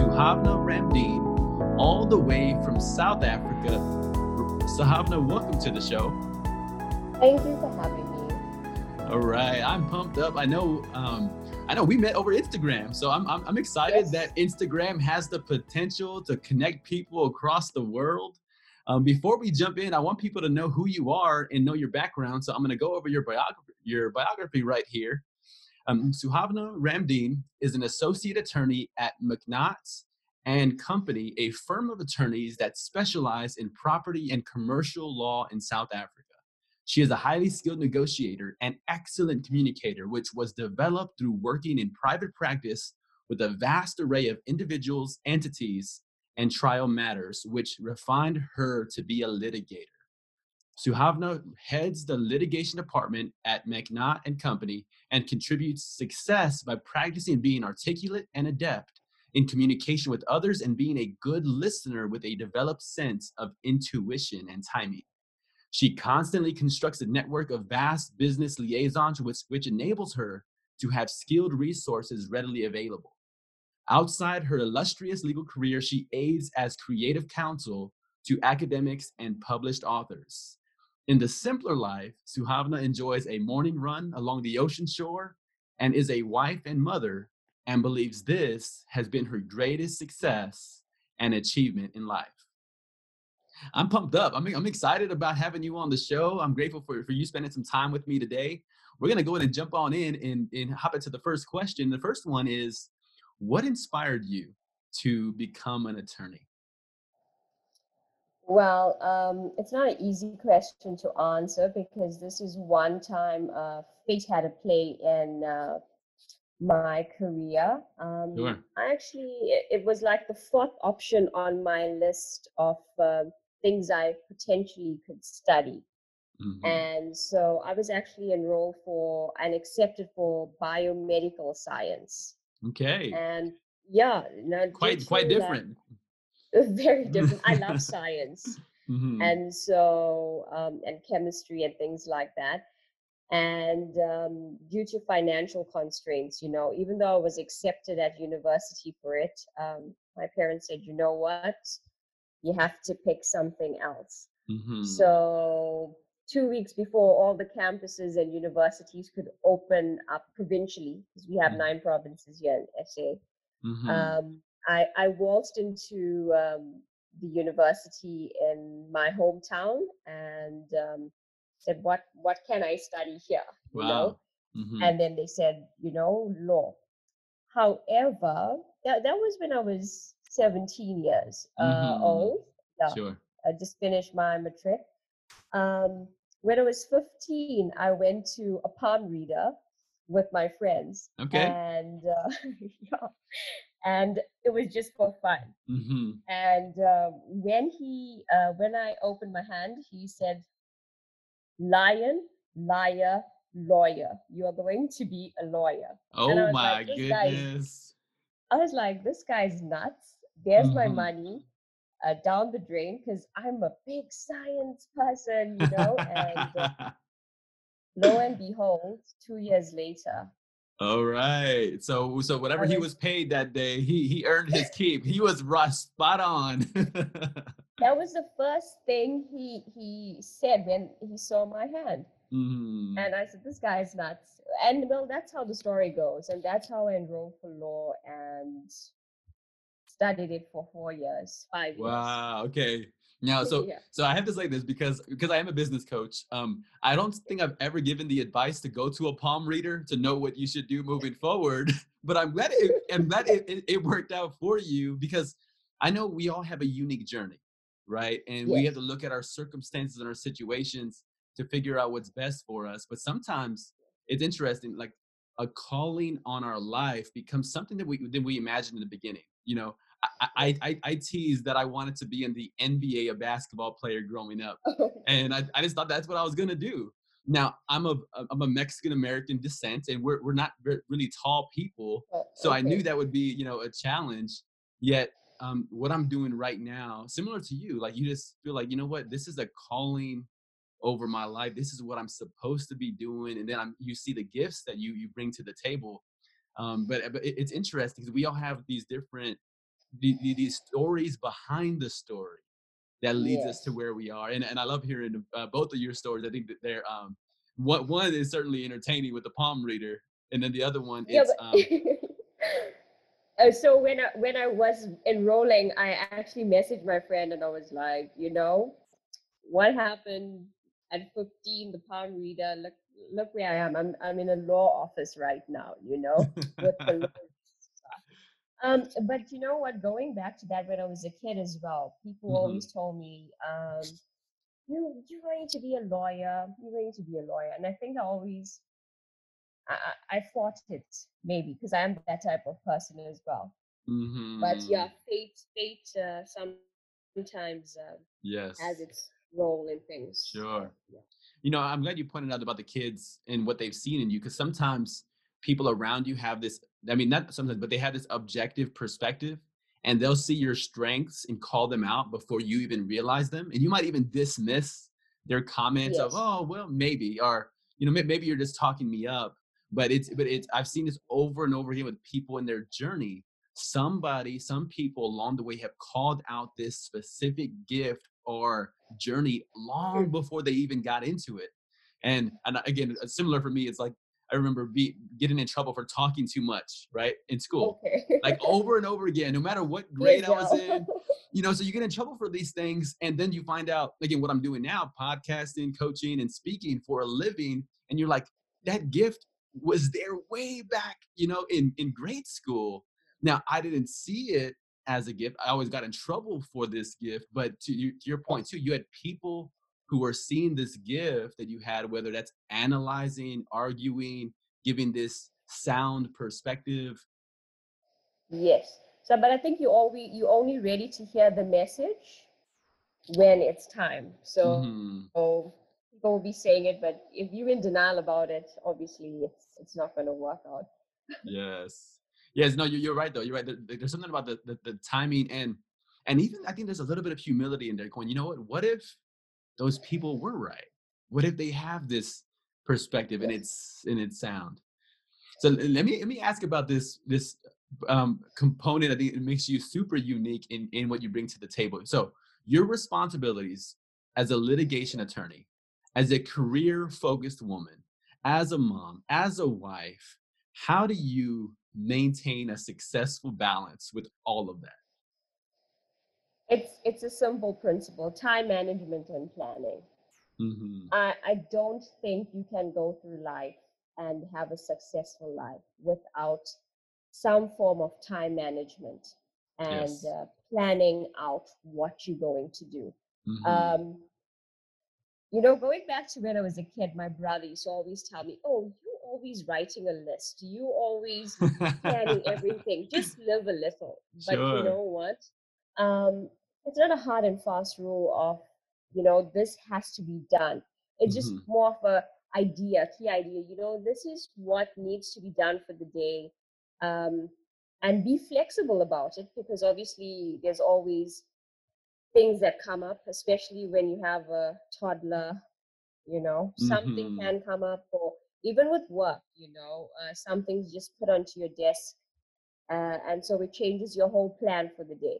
Suhavna Ramdeen, all the way from South Africa. Suhavna, welcome to the show. Thank you for having me. All right, I'm pumped up. I know, um, I know we met over Instagram, so I'm I'm, I'm excited Yes. that Instagram has the potential to connect people across the world. Um, before we jump in, I want people to know who you are and know your background. So I'm going to go over your biography, your biography right here. Um, Suhavna Ramdeen is an associate attorney at McNaught and Company, a firm of attorneys that specialize in property and commercial law in South Africa. She is a highly skilled negotiator and excellent communicator, which was developed through working in private practice with a vast array of individuals, entities, and trial matters, which refined her to be a litigator. Suhavna heads the litigation department at McNaught and Company and contributes success by practicing being articulate and adept in communication with others and being a good listener with a developed sense of intuition and timing. She constantly constructs a network of vast business liaisons, which, which enables her to have skilled resources readily available. Outside her illustrious legal career, she aids as creative counsel to academics and published authors. In the simpler life, Suhavna enjoys a morning run along the ocean shore and is a wife and mother and believes this has been her greatest success and achievement in life. I'm pumped up. I'm, I'm excited about having you on the show. I'm grateful for, for you spending some time with me today. We're going to go ahead and jump on in and, and hop into the first question. The first one is What inspired you to become an attorney? Well, um, it's not an easy question to answer because this is one time uh, fate had a play in uh, my career. Um, Sure. I actually, it, was like the fourth option on my list of uh, things I potentially could study. Mhm. And so I was actually enrolled for and accepted for biomedical science. Okay. And yeah, Quite quite to that- different. very different. I love science. Mhm. and so um, and chemistry and things like that and um, due to financial constraints you know even though i was accepted at university for it um, my parents said you know what you have to pick something else Mhm. so two weeks before all the campuses and universities could open up provincially because we have Mm. nine provinces here in sa Mhm. um, I, I waltzed into um, the university in my hometown and um, said, "What what can I study here?" You know, wow. Mhm. and then they said, "You know, law." However, that, that was when I was 17 years uh, Mhm. old. Yeah, Sure. I just finished my matric. Um, when I was 15, I went to a palm reader with my friends, Okay. and uh, yeah, and it was just for fun. hmm And uh, when he, uh, when I opened my hand, he said, "Lion, liar, lawyer. You are going to be a lawyer." Oh my like, this guy is- goodness. I was like, "This guy's nuts. There's my Mhm. money." Uh, down the drain because I'm a big science person, you know. and uh, lo and behold, two years later, All right. So so whatever he was paid that day, he he earned his keep. He was right spot on. that was the first thing he he said when he saw my hand. Mhm. And I said, this guy's nuts. And well, that's how the story goes. And that's how I enrolled for law and studied it for four years, five years. Wow. Okay. Now, so Yeah. so I have to say this because because I am a business coach. Um, I don't think I've ever given the advice to go to a palm reader to know what you should do moving forward. But I'm glad it, I'm glad it, it, it worked out for you because I know we all have a unique journey, right? And we have to look at our circumstances and our situations to figure out what's best for us. But sometimes it's interesting, like a calling on our life becomes something that we that we imagined in the beginning. You know, I, I, I, teased that I wanted to be in the NBA a basketball player growing up, and I, I just thought that's what I was gonna do. Now I'm a I'm a Mexican American descent, and we're we're not re- really tall people, Oh, so I knew that would be you know a challenge. Yet um, what I'm doing right now, similar to you, like you just feel like you know what this is a calling over my life. This is what I'm supposed to be doing, and then I'm, you see the gifts that you you bring to the table. Um, but but it's interesting because we all have these different the, the, these stories behind the story that leads us to where we are. And and I love hearing uh, both of your stories. I think that they're um what one is certainly entertaining with the palm reader, and then the other one Yeah, it's but um uh, so when I when I was enrolling, I actually messaged my friend and I was like, you know, what happened at 15, the palm reader, look look where I am. I'm I'm in a law office right now, you know, with the lawyers and stuff. Um, but you know what, going back to that when I was a kid as well, people hmm always told me, um, you you're going to be a lawyer, you're going to be a lawyer. And I think I always I, I fought it maybe because I am that type of person as well. But hmm yeah, fate fate uh, sometimes uh, has its role in things. Sure. yeah. You know, I'm glad you pointed out about the kids and what they've seen in you because sometimes people around you have this, I mean, not sometimes, but they have this objective perspective and they'll see your strengths and call them out before you even realize them. And you might even dismiss their comments of, oh, well, maybe, or, you know, maybe you're just talking me up. But it's, but it's, I've seen this over and over again with people in their journey. Somebody, some people along the way have called out this specific gift or journey long Mm, before they even got into it. And and again, similar for me, it's like I remember be, getting in trouble for talking too much, right, in school, Okay. like over and over again, no matter what grade I was in. You know, so you get in trouble for these things, and then you find out again what I'm doing now: podcasting, coaching, and speaking for a living. And you're like, that gift was there way back, you know, in in grade school. Now I didn't see it as a gift. I always got in trouble for this gift. But to, you, to your point too, you had people who were seeing this gift that you had, whether that's analyzing, arguing, giving this sound perspective. Yes. So, but I think you always you only ready to hear the message when it's time. So hmm people will be saying it, but if you're in denial about it, obviously it's it's not going to work out. Yes. Yes. No, you, you're right though. You're right. There- there's something about the, the the timing and and even I think there's a little bit of humility in there. Going, you know what? What if those people were right? What if they have this perspective and it's and it's sound? So let me let me ask about this this um, component. I think it makes you super unique in in what you bring to the table. So your responsibilities as a litigation attorney, as a career focused woman, as a mom, as a wife, how do you maintain a successful balance with all of that? It's it's a simple principle: time management and planning. hmm I I don't think you can go through life and have a successful life without some form of time management and Yes. uh, planning out what you're going to do. hmm Um, you know, going back to when I was a kid, my brother used to always tell me, "Oh, you always writing a list. You always planning everything. Just live a little." But you know what? Um, it's not a hard and fast rule of, you know, this has to be done. It's just hmm more of a idea, key idea. You know, this is what needs to be done for the day, um, and be flexible about it because obviously there's always things that come up, especially when you have a toddler, you know, something hmm can come up, or even with work, you know, uh, something's just put onto your desk, uh, and so it changes your whole plan for the day.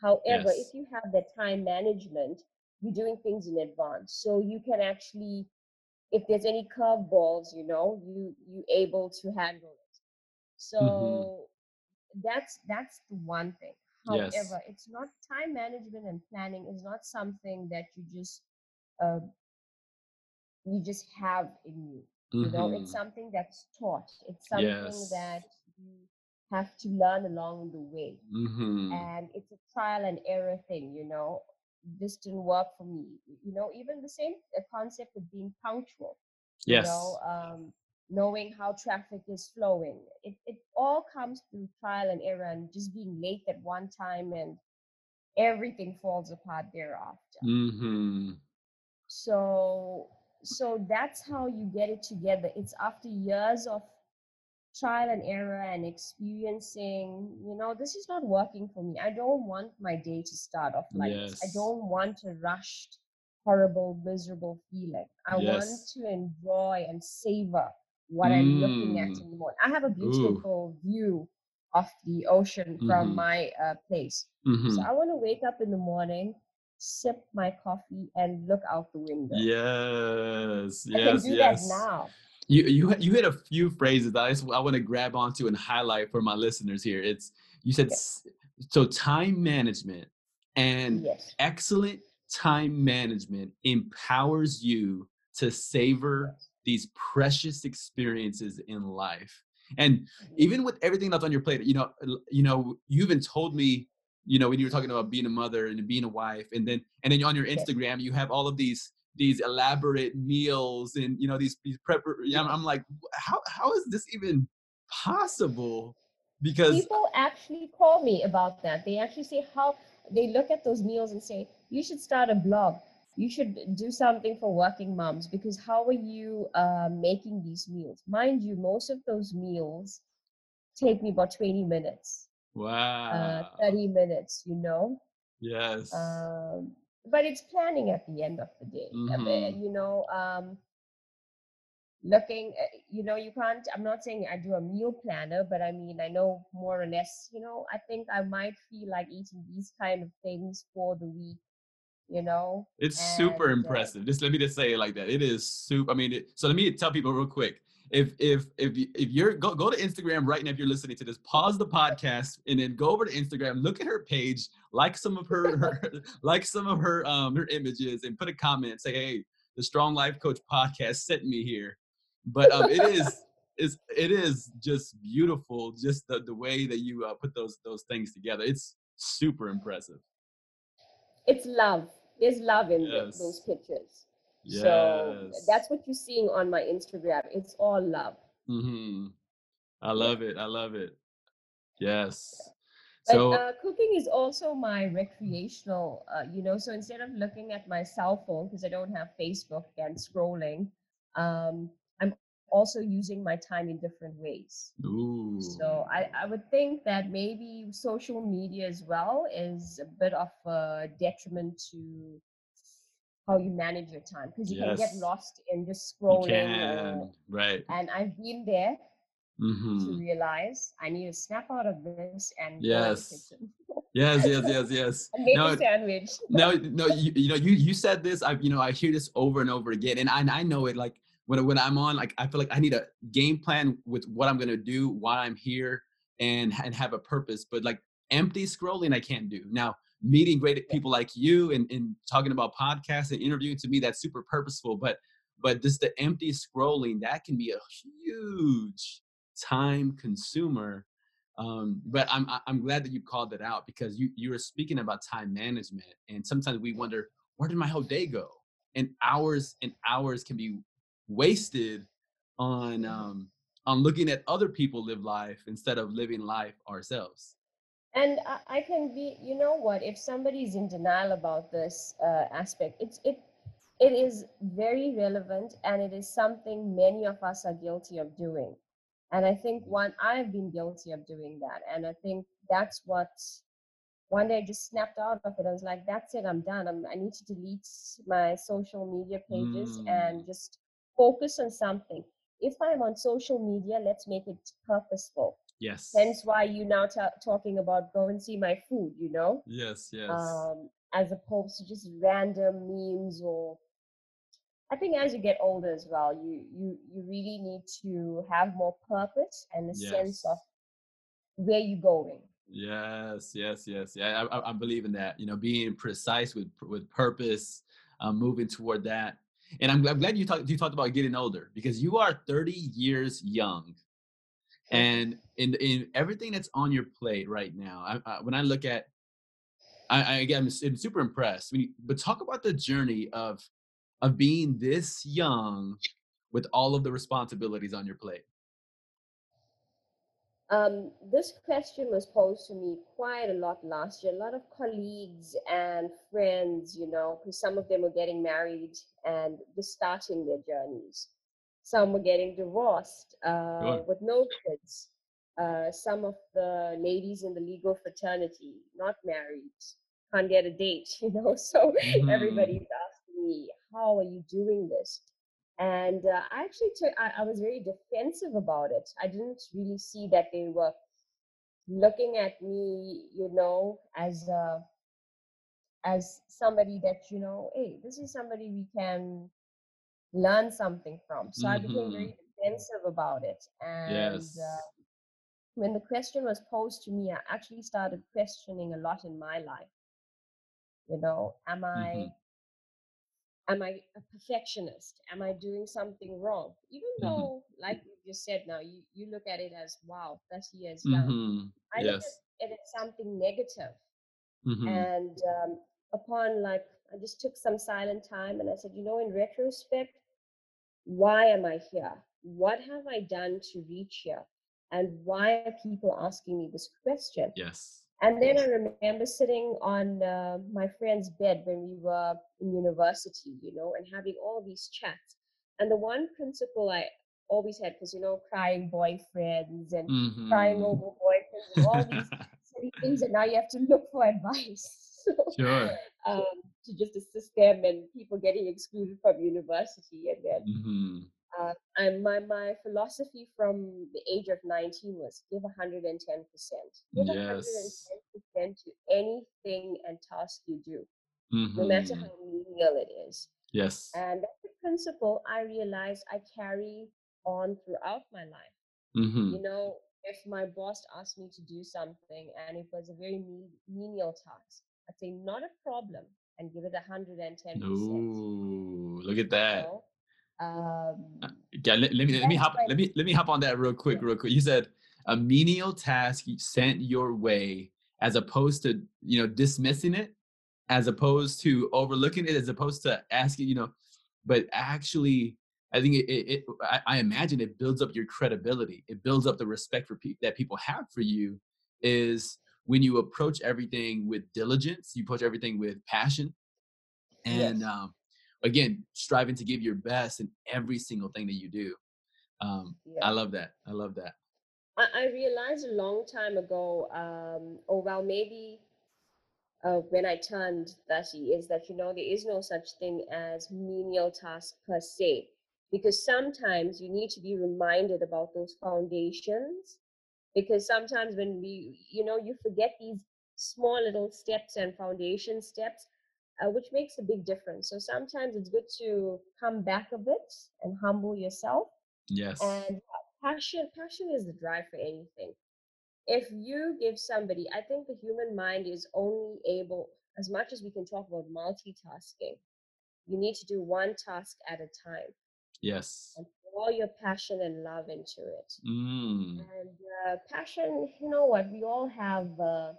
However, if you have the time management, you're doing things in advance, so you can actually, if there's any curveballs, you know, you you able to handle it. hmm So that's that's the one thing. Yes. however it's not time management and planning is not something that you just uh, you just have in you you know? It's hmm something that's taught. It's something Yes. that you have to learn along the way. Hmm and it's a trial and error thing you know? This didn't work for me. You know even the same uh, concept of being punctual you know? Yes. um, knowing how traffic is flowing. It, it all comes through trial and error and just being late at one time and everything falls apart thereafter. Hmm so so that's how you get it together. It's after years of trial and error and experiencing you know this is not working for me i don't want my day to start off like this i don't want a rushed horrible miserable feeling i want to enjoy and savor what i'm looking at Mm. in the morning i have a Ooh. beautiful view of the ocean from Mhm. my uh, place. Mhm. So I want to wake up in the morning, sip my coffee, and look out the window. Yes, I can yes, do yes. that now. You you you hit a few phrases that I just, I want to grab onto and highlight for my listeners here. It's you said Yeah. s- so time management and Yes. excellent time management empowers you to savor yes. these precious experiences in life. And mm-hmm. even with everything that's on your plate, you know, you know, you even told me, you know, when you were talking about being a mother and being a wife, and then and then on your Instagram, you have all of these these elaborate meals and you know these these prepper. I'm, I'm like, how how is this even possible? Because People actually call me about that. They actually say how they look at those meals and say, you should start a blog. You should do something for working moms because how are you uh, making these meals? Mind you, most of those meals take me about 20 minutes, uh, wow, 30 minutes, you know? yes, Um, but it's planning at the end of the day. Mhm. You know, um, looking, uh, you know, you can't, I'm not saying I do a meal planner, but I mean, I know more or less, you know, I think I might feel like eating these kind of things for the week, you know? It's super And uh, impressive. Just let me just say it like that. It is super. I mean, it, so let me tell people real quick. If if if if you're go go to Instagram right now, if you're listening to this, pause the podcast and then go over to Instagram. Look at her page, like some of her, her like some of her um her images, and put a comment. Say, hey, the Strong Life Coach podcast sent me here. But um, it is is it is just beautiful. Just the the way that you uh, put those those things together. It's super impressive. it's love. There's love in Yes. those pictures. Yes. So that's what you're seeing on my Instagram. It's all love. hmm I love it. I love it. Yes. But So uh, cooking is also my recreational, uh, you know. So instead of looking at my cell phone because I don't have Facebook and scrolling, um, I'm also using my time in different ways. ooh. So I, I would think that maybe social media as well is a bit of a detriment to how you manage your time because you can get lost in just scrolling. Or. Right. and I've been there to hmm realize I need to snap out of this and Yes. go in the kitchen Yes, yes, yes, yes. and make No, a sandwich. no, no. You, you know, you you said this. I, you know, I hear this over and over again, and I, I know it. Like when when I'm on, like I feel like I need a game plan with what I'm gonna do, why I'm here, and and have a purpose. But like empty scrolling, I can't do. Now, meeting great people like you and and talking about podcasts and interviewing to me, that's super purposeful. But but just the empty scrolling, that can be a huge time consumer um, but I'm I'm glad that you called it out because you you were speaking about time management, and sometimes we wonder where did my whole day go, and hours and hours can be wasted on um, on looking at other people live life instead of living life ourselves. And I, I can be, you know what? If somebody's in denial about this uh, aspect, it's it it is very relevant, and it is something many of us are guilty of doing. And I think one I've been guilty of doing that, and I think that's what one day I just snapped out of it. I was like, "That's it, I'm done. I'm, I need to delete my social media pages Mm. and just focus on something. If I'm on social media, let's make it purposeful." Yes. Hence why you now ta- talking about go and see my food, you know, Yes. Yes. um, as opposed to just random memes or. I think as you get older as well, you you you really need to have more purpose and a sense of where you're going. Yes, yes, yes. Yeah, I, I, believe in that. You know, being precise with with purpose, um, moving toward that. And I'm, I'm glad you talked you talked about getting older because you are 30 years young. And in in everything that's on your plate right now. I, I, when I look at, I, I again, I'm, super impressed. When you, but talk about the journey of of being this young with all of the responsibilities on your plate. Um, this question was posed to me quite a lot last year. A lot of colleagues and friends, you know, because some of them were getting married and just starting their journeys. Some were getting divorced uh, Sure. with no kids. Uh, some of the ladies in the legal fraternity not married, can't get a date, you know. So Mhm. everybody's asking me, "How are you doing this?" and uh, I actually took I, I was very defensive about it. I didn't really see that they were looking at me, you know, as a as somebody that you know, hey, this is somebody we can learn something from. So I became Mm-hmm. very defensive about it, and Yes. uh, when the question was posed to me, I actually started questioning a lot in my life. You know, am I Mhm. am I a perfectionist? Am I doing something wrong? Even Mhm. though, like you just said now, you, you look at it as wow, 30 years young. Mhm. I look at it as something negative. Mhm. And um, upon like, I just took some silent time and I said, you know, in retrospect, why am I here? What have I done to reach here? And why are people asking me this question? Yes. And then I remember sitting on uh, my friend's bed when we were in university, you know, and having all these chats. And the one principle I always had, because, you know, crying boyfriends and crying Mhm. over boyfriends and all these silly things, and now you have to look for advice. So, Sure. um, to just assist them and people getting excluded from university. And then Mhm. uh, and my, my philosophy from the age of 19 was give 110%. Give Yes. 110% to anything and task you do, no matter Mhm. how menial it is. Yes. And that's the principle I realized I carry on throughout my life. Mhm. You know, if my boss asked me to do something and it was a very menial task, I'd say, not a problem, and give it 110%. Ooh, look at that. know? Um, Yeah, let, let me let me hop let me let me hop on that real quick, real quick. You said a menial task sent your way, as opposed to you know dismissing it, as opposed to overlooking it, as opposed to asking, you know, but actually, I think it, it, it I, I imagine it builds up your credibility. It builds up the respect for people that people have for you. Is when you approach everything with diligence, you approach everything with passion, and Yes. um, again, striving to give your best in every single thing that you do. Um, Yeah. I love that. I love that. I, I realized a long time ago, um, or well, maybe uh, when I turned 30, is that, you know, there is no such thing as menial task per se. Because sometimes you need to be reminded about those foundations. Because sometimes when we, you know, you forget these small little steps and foundation steps, uh, which makes a big difference. So sometimes it's good to come back a bit and humble yourself Yes. and passion passion is the drive for anything if you give somebody i think the human mind is only able as much as we can talk about multitasking you need to do one task at a time Yes. and pour your passion and love into it Mm. and uh, passion you know what we all have uh,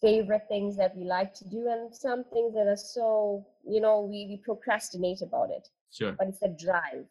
favorite things that we like to do and some things that are so you know we, we procrastinate about it Sure. but it's the drive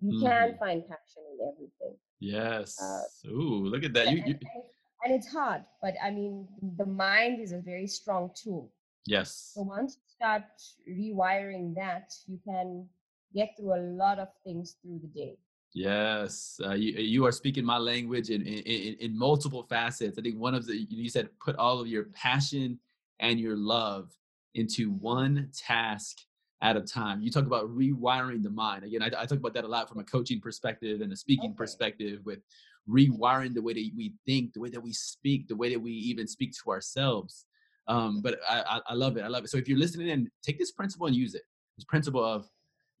you can Mhm. find passion in everything Yes. uh, Ooh, look at that. and, You, you and and it's hard but i mean the mind is a very strong tool yes. so once you start rewiring that you can get through a lot of things through the day Yes, uh, you you are speaking my language in, in in multiple facets. I think one of the you said put all of your passion and your love into one task at a time. You talk about rewiring the mind. Again, I, I talk about that a lot from a coaching perspective and a speaking okay perspective with rewiring the way that we think, the way that we speak, the way that we even speak to ourselves. Um, but I, I, I love it. I love it. So if you're listening in, take this principle and use it. This principle of,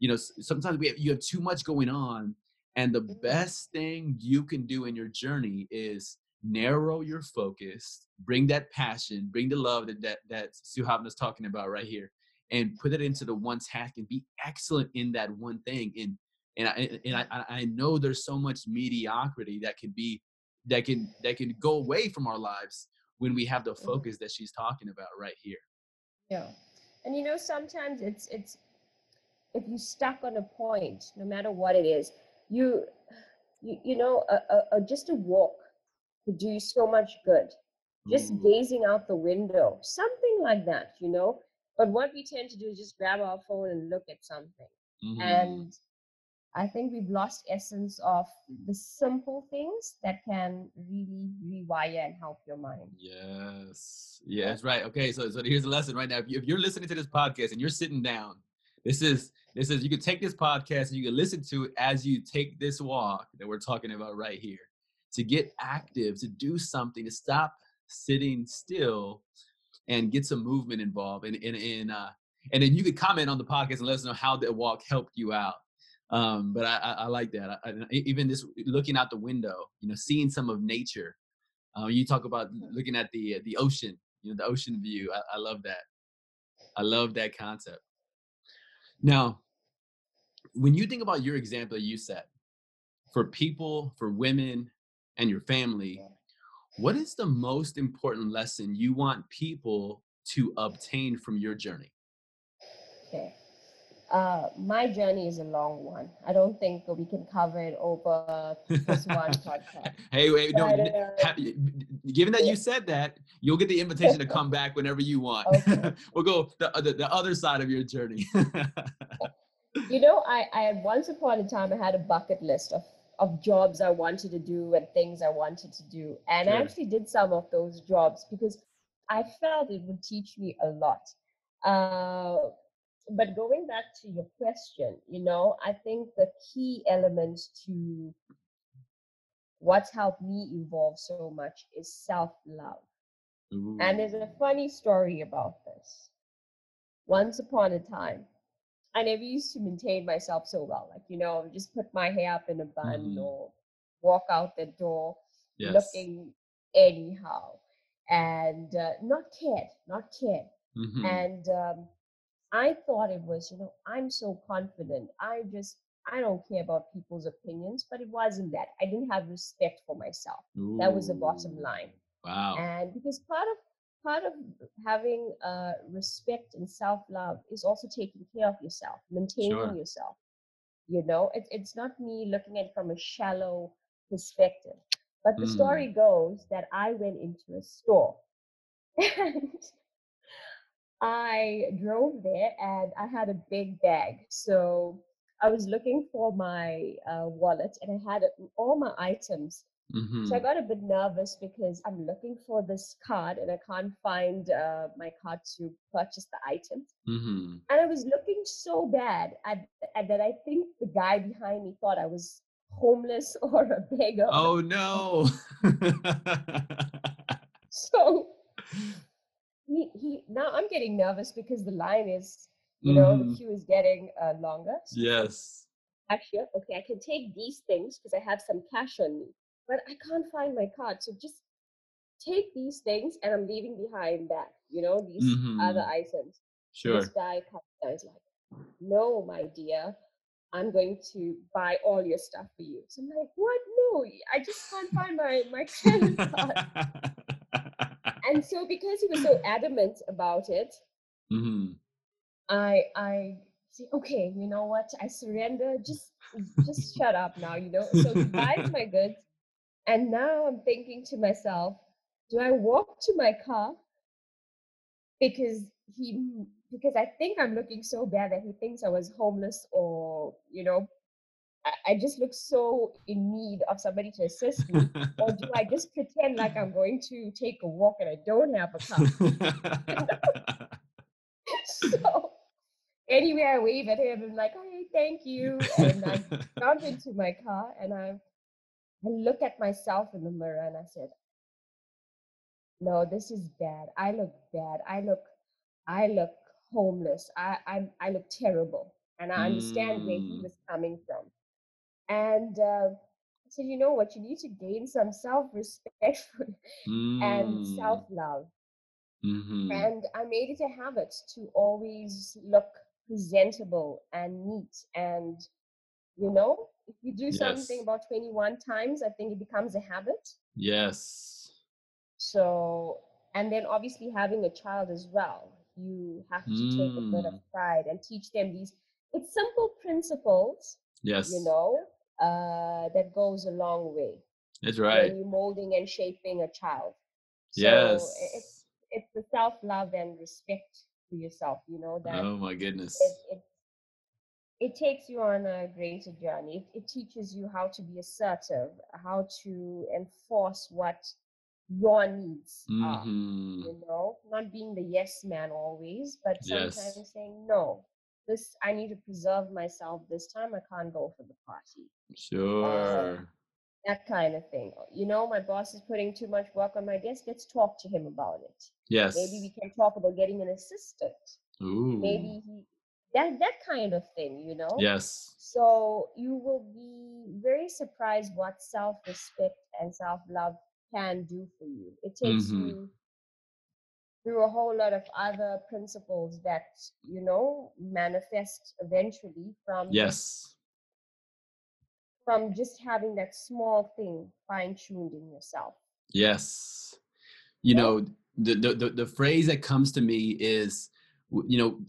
you know, sometimes we have, you have too much going on and the Mhm. best thing you can do in your journey is narrow your focus, bring that passion, bring the love that that, that Suhavna's talking about right here, and put it into the one task and be excellent in that one thing. And and I and I, I know there's so much mediocrity that can be that can that can go away from our lives when we have the Mhm. focus that she's talking about right here. yeah and you know sometimes it's it's if you're stuck on a point no matter what it is you you, you know a, a, a, just a walk could do you so much good just Ooh, gazing out the window something like that you know but what we tend to do is just grab our phone and look at something mhm. and i think we've lost essence of the simple things that can really rewire and help your mind Yes. Yes, right. Okay, so so here's the lesson right now. If, you, if you're listening to this podcast and you're sitting down, this is this is you can take this podcast and you can listen to it as you take this walk that we're talking about right here. to get active, to do something, to stop sitting still and get some movement involved. And, and, and, uh, and then you could comment on the podcast and let us know how that walk helped you out. Um, but I, I, I, like that. I, even this looking out the window, you know, seeing some of nature. Um, you talk about looking at the the ocean, you know, the ocean view. I, I love that. I love that concept. Now, when you think about your example you set for people, for women, and your family, what is the most important lesson you want people to obtain from your journey? Okay. Uh, my journey is a long one. I don't think we can cover it over this one podcast. hey, wait, no. uh, given that you said that, you'll get the invitation to come back whenever you want. Okay. we'll go the, the, the other side of your journey. you know, I, I had once upon a time I had a bucket list of of jobs I wanted to do and things I wanted to do, and I actually did some of those jobs because I felt it would teach me a lot. Uh, but going back to your question, you know, I think the key element to what's helped me evolve so much is self love. And there's a funny story about this. Once upon a time, I never used to maintain myself so well. Like, you know, just put my hair up in a bun mm-hmm. or walk out the door yes. looking anyhow and uh, not cared, not cared. Mm-hmm. And um, I thought it was, you know, I'm so confident. I just, I don't care about people's opinions, but it wasn't that. I didn't have respect for myself. Ooh. That was the bottom line. Wow. And because part of part of having uh, respect and self love is also taking care of yourself, maintaining sure. yourself. You know, it, it's not me looking at it from a shallow perspective. But the mm. story goes that I went into a store and I drove there and I had a big bag. So I was looking for my uh, wallet and I had all my items. Mm-hmm. So I mm-hmm. got a bit nervous because I'm looking for this card and I can't find uh, my card to purchase the items. Mm-hmm. And I was looking so bad at, at that I think the guy behind me thought I was homeless or a beggar. Oh no. so he, he now I'm getting nervous because the line is, you know, mm. the queue is getting uh, longer. So yes. Actually, okay, I can take these things because I have some cash on me, but I can't find my card. So just take these things and I'm leaving behind that, you know, these mm-hmm. other items. Sure. This guy comes and is like, no, my dear, I'm going to buy all your stuff for you. So I'm like, what? No, I just can't find my my credit card. and so because he was so adamant about it, mm-hmm. I I say, okay, you know what? I surrender. Just just shut up now, you know. So he buys my goods, and now I'm thinking to myself, do I walk to my car because he because I think I'm looking so bad that he thinks I was homeless or you know I just look so in need of somebody to assist me, or do I just pretend like I'm going to take a walk and I don't have a car? so anyway, I wave at him and like, hey, thank you, and I jump into my car and I, I look at myself in the mirror and I said, no, this is bad. I look bad. I look, I look homeless. I I, I look terrible, and I understand mm. where he mm. was coming from. And uh, I said, you know what? You need to gain some self respect mm. and self love. Mm-hmm. And I made it a habit to always look presentable and neat. And, you know, if you do yes. something about 21 times, I think it becomes a habit. Yes. So, and then obviously having a child as well, you have to mm. take a bit of mm. pride and teach them these. It's simple principles. Yes. You know, uh, that goes a long way. That's right. When you're molding and shaping a child. So yes. It's it's the self love and respect for yourself. You know that. Oh my goodness. It, it, it takes you on a greater journey. It, it teaches you how to be assertive, how to enforce what your needs mm-hmm. are. You know, not being the yes man always, but sometimes yes. saying no this I need to preserve myself this time. I can't go for the party. Sure. that kind of thing. You know, my boss is putting too much work on my desk. Let's talk to him about it. Yes. Maybe we can talk about getting an assistant. Ooh. Maybe he that that kind of thing, you know. Yes. So you will be very surprised what self-respect and self-love can do for you. It takes Mm-hmm. you through a whole lot of other principles that you know manifest eventually from Yes. from just having that small thing fine-tuned in yourself. Yes. You Yeah. know, the, the the the phrase that comes to me is you know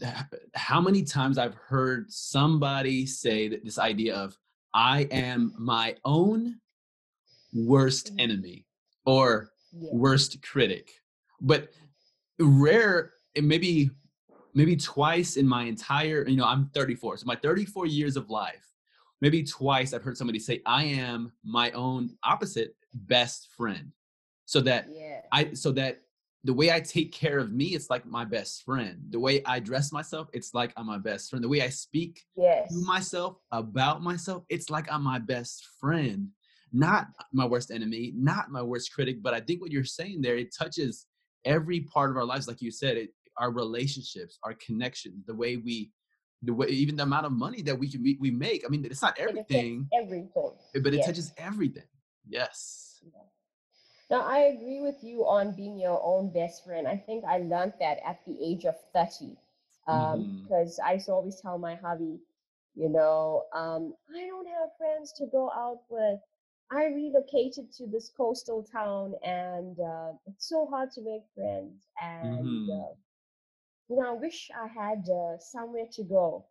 how many times I've heard somebody say that this idea of I am my own worst Mhm. enemy or Yeah. worst critic. But rare and maybe maybe twice in my entire you know i'm 34 so my 34 years of life maybe twice i've heard somebody say i am my own opposite best friend so that Yeah. i so that the way i take care of me it's like my best friend the way i dress myself it's like i'm my best friend the way i speak Yes. to myself about myself it's like i'm my best friend not my worst enemy not my worst critic but i think what you're saying there it touches every part of our lives like you said it our relationships our connections the way we the way even the amount of money that we can we, we make i mean it's not It everything everything. but it Yes. touches everything yes Yeah. Now, I agree with you on being your own best friend. I think I learned that at the age of 30. Um, Mhm. because I used to always tell my hubby, you know, um, I don't have friends to go out with. I relocated to this coastal town and uh, it's so hard to make friends. And, Mhm. uh, you know, I wish I had uh, somewhere to go.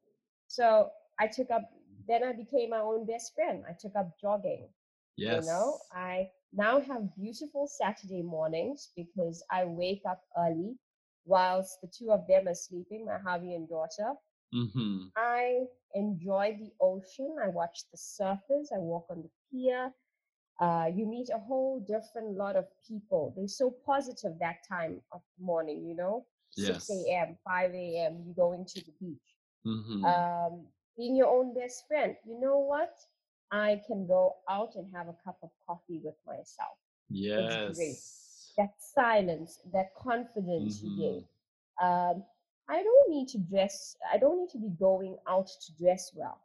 So I took up, then I became my own best friend. I took up jogging. yes You know, I now have beautiful Saturday mornings because I wake up early whilst the two of them are sleeping, my hubby and daughter. mm-hmm. I enjoy the ocean. I watch the surfers. I walk on the pier. Uh, you meet a whole different lot of people. They're so positive that time of morning, you know, 6 a.m., 5 a.m., you going to the beach mm-hmm. um, being your own best friend. You know what? I can go out and have a cup of coffee with myself. Yes That silence, that confidence Mhm. you gave. Um, I don't need to dress, I don't need to be going out to dress well.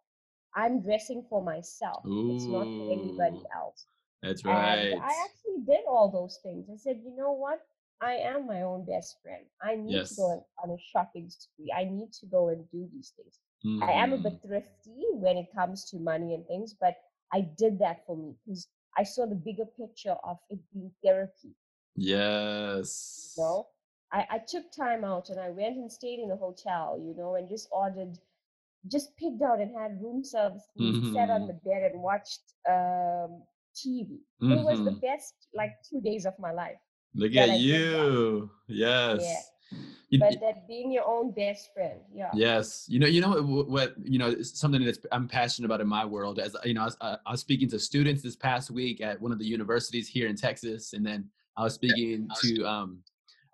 I'm dressing for myself. It's not for anybody else. That's And right I actually did all those things. I said, you know what? I am my own best friend. I need yes to go on, a shopping spree. I need to go and do these things. I am a Mhm. bit thrifty when it comes to money and things, but I did that for me because I saw the bigger picture of it being therapy. yes You know, I, I took time out and I went and stayed in a hotel, you know, and just ordered, just picked out and had room service and sat on Mhm. the bed and watched um, TV. It was the Mhm. best like two days of my life Look at I did that. you. Yeah, Yes. You, but that being your own best friend, yeah. yes. You know, you know what, what you know, something that's I'm passionate about in my world. As you know, I was, uh, I was speaking to students this past week at one of the universities here in Texas, and then I was speaking to um,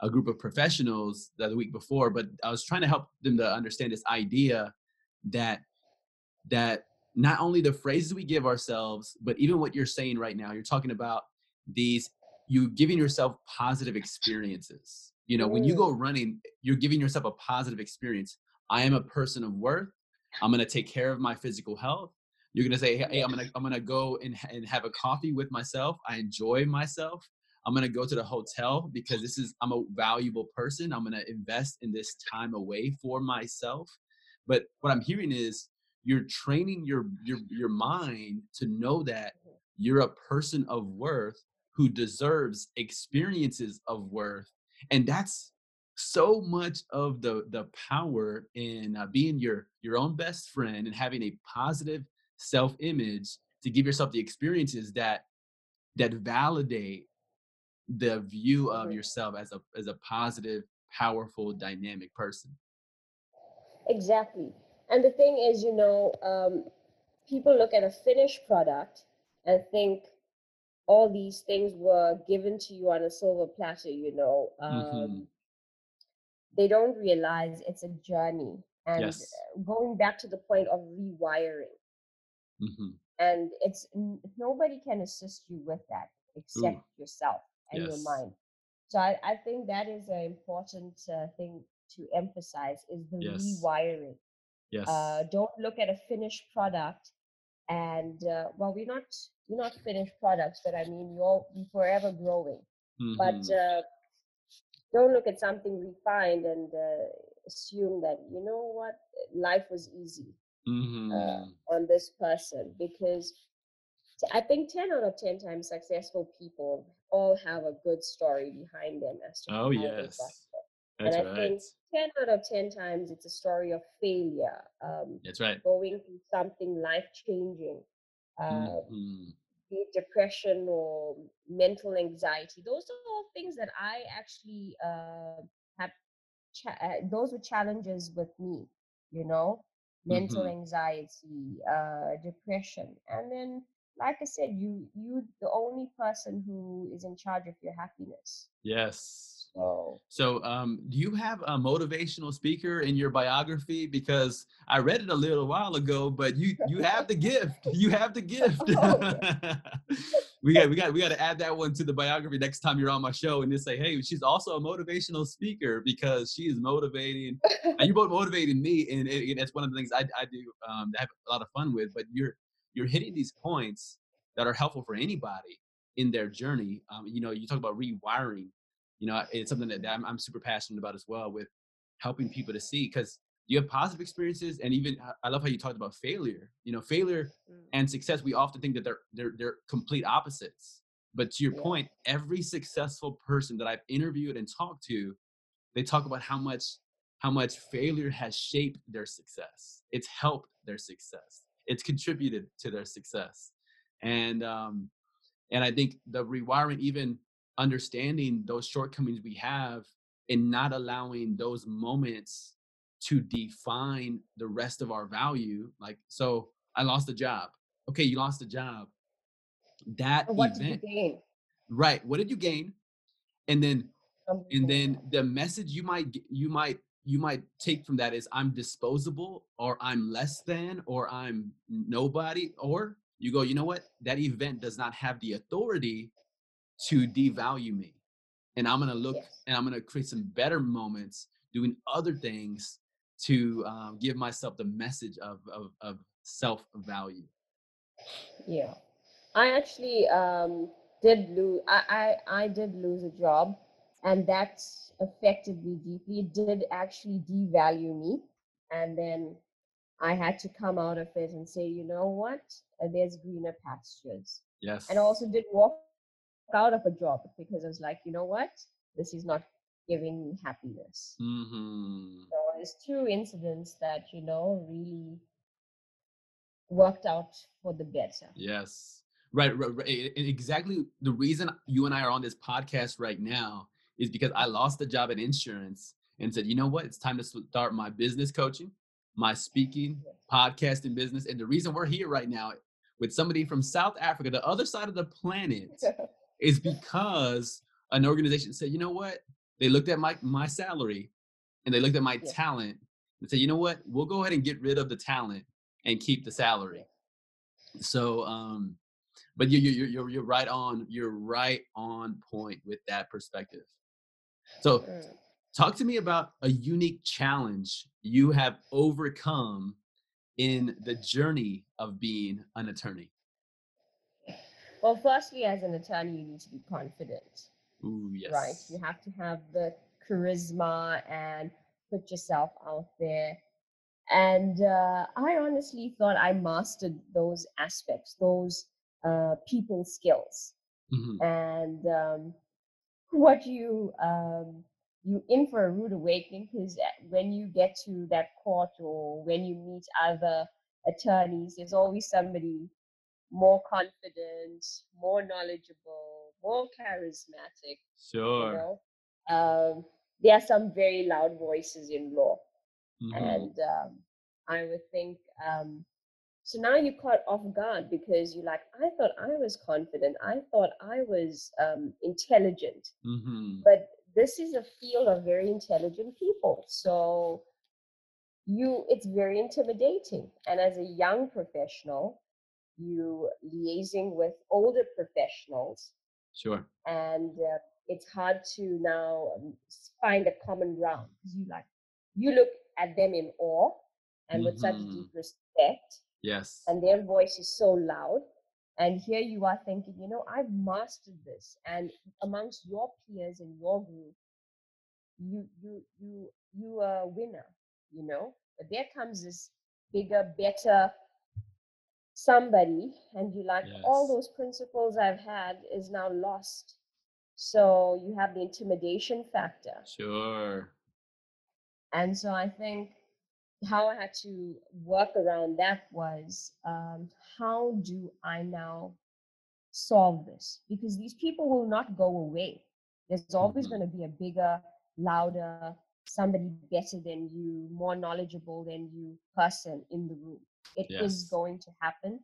a group of professionals the week before. But I was trying to help them to understand this idea that that not only the phrases we give ourselves, but even what you're saying right now, you're talking about these, you giving yourself positive experiences. You know, when you go Mm, running, you're giving yourself a positive experience. I am a person of worth. I'm gonna take care of my physical health. You're gonna say, hey, I'm gonna I'm gonna go and, and have a coffee with myself. I enjoy myself. I'm gonna go to the hotel because this is I'm a valuable person. I'm gonna invest in this time away for myself. But what I'm hearing is you're training your your your mind to know that you're a person of worth who deserves experiences of worth and that's so much of the the power in uh, being your your own best friend and having a positive self image to give yourself the experiences that that validate the view of Mhm. yourself as a as a positive powerful dynamic person Exactly. And the thing is, you know, um, people look at a finished product and think all these things were given to you on a silver platter, you know. Um, they don't realize it's a journey. And yes. uh, going back to the point of rewiring, hmm and it's nobody can assist you with that except Ooh, yourself and your mind. So i, I think that is an important uh, thing to emphasize is the yes, rewiring uh, yes. don't look at a finished product and uh, well we're not we're not finished products but i mean you're forever growing but hmm uh, don't look at something refined and uh, assume that you know what life was easy uh, hmm on this person because I think 10 out of 10 times successful people all have a good story behind them as to Oh, yes. There. And I right. think 10 out of 10 times it's a story of failure, um, That's right. going through something life changing, uh, hmm be it depression or mental anxiety. Those are all things that I actually uh, have cha- uh, those were challenges with me you know mental hmm anxiety uh depression and then like i said you you the only person who is in charge of your happiness Yes. So So, um, do you have a motivational speaker in your biography? Because I read it a little while ago, but you you have the gift. You have the gift. we got we got we got to add that one to the biography next time you're on my show, and just say, hey, she's also a motivational speaker because she is motivating. And you both motivating me, and it, it- that's one of the things I I do um, I have a lot of fun with. But you're you're hitting these points that are helpful for anybody in their journey. Um, you know, you talk about rewiring you know it's something that, I'm, I'm super passionate about as well with helping people to see because you have positive experiences and even i love how you talked about failure you know failure Mm, and success we often think that they're they're they're complete opposites but to your yeah. point every successful person that i've interviewed and talked to they talk about how much how much failure has shaped their success. It's helped their success. It's contributed to their success. And um and I think the rewiring, even understanding those shortcomings we have and not allowing those moments to define the rest of our value. Like, so I lost a job. Okay, you lost a job. That what did you gain right? What did you gain? And then, um, and then the message you might you might you might take from that is I'm disposable or I'm less than or I'm nobody or you go, you know what? That event does not have the authority to devalue me. And I'm gonna look yes and I'm gonna create some better moments doing other things to um, give myself the message of of, of self value. yeah i actually um did lose I, I i did lose a job and that affected me deeply it did actually devalue me and then I had to come out of it and say, you know what, there's greener pastures. Yes. And I also did walk out of a job because I was like, you know what, this is not giving me happiness. hmm So it's two incidents that, you know, really worked out for the better. Yes. Right, right, right. Exactly. The reason you and I are on this podcast right now is because I lost a job in insurance and said, you know what? It's time to start my business coaching, my speaking, Yes. podcasting business. And the reason we're here right now with somebody from South Africa, the other side of the planet, is because an organization said, you know what? They looked at my my salary and they looked at my yes, talent and said, you know what? We'll go ahead and get rid of the talent and keep the salary. So um but you, you you're you're you're right on you're right on point with that perspective so Mm. talk to me about a unique challenge you have overcome in the journey of being an attorney Well, firstly, as an attorney, you need to be confident. ooh right? You have to have the charisma and put yourself out there. And uh, I honestly thought I mastered those aspects, those uh, people skills. hmm And um, what you um, you in for a rude awakening because when you get to that court or when you meet other attorneys, there's always somebody more confident, more knowledgeable, more charismatic you sure. know? Um, there are some very loud voices in law hmm and um, i would think um, so now you're caught off guard because you're like i thought i was confident. I thought i was um, intelligent. Hmm but this is a field of very intelligent people so you it's very intimidating. And as a young professional you liaising with older professionals Sure. and uh, it's hard to now um, find a common ground because you like you look at them in awe and with such Mhm. deep respect Yes. and their voice is so loud and here you are thinking you know i've mastered this and amongst your peers in your group you you you you are a winner you know but there comes this bigger better somebody and you like all those principles i've had is now lost. So you have the intimidation factor. Sure. and so i think how i had to work around that was um, how do i now solve this? Because these people will not go away. There's always Mhm. going to be a bigger louder somebody better than you more knowledgeable than you person in the room It is Yes. going to happen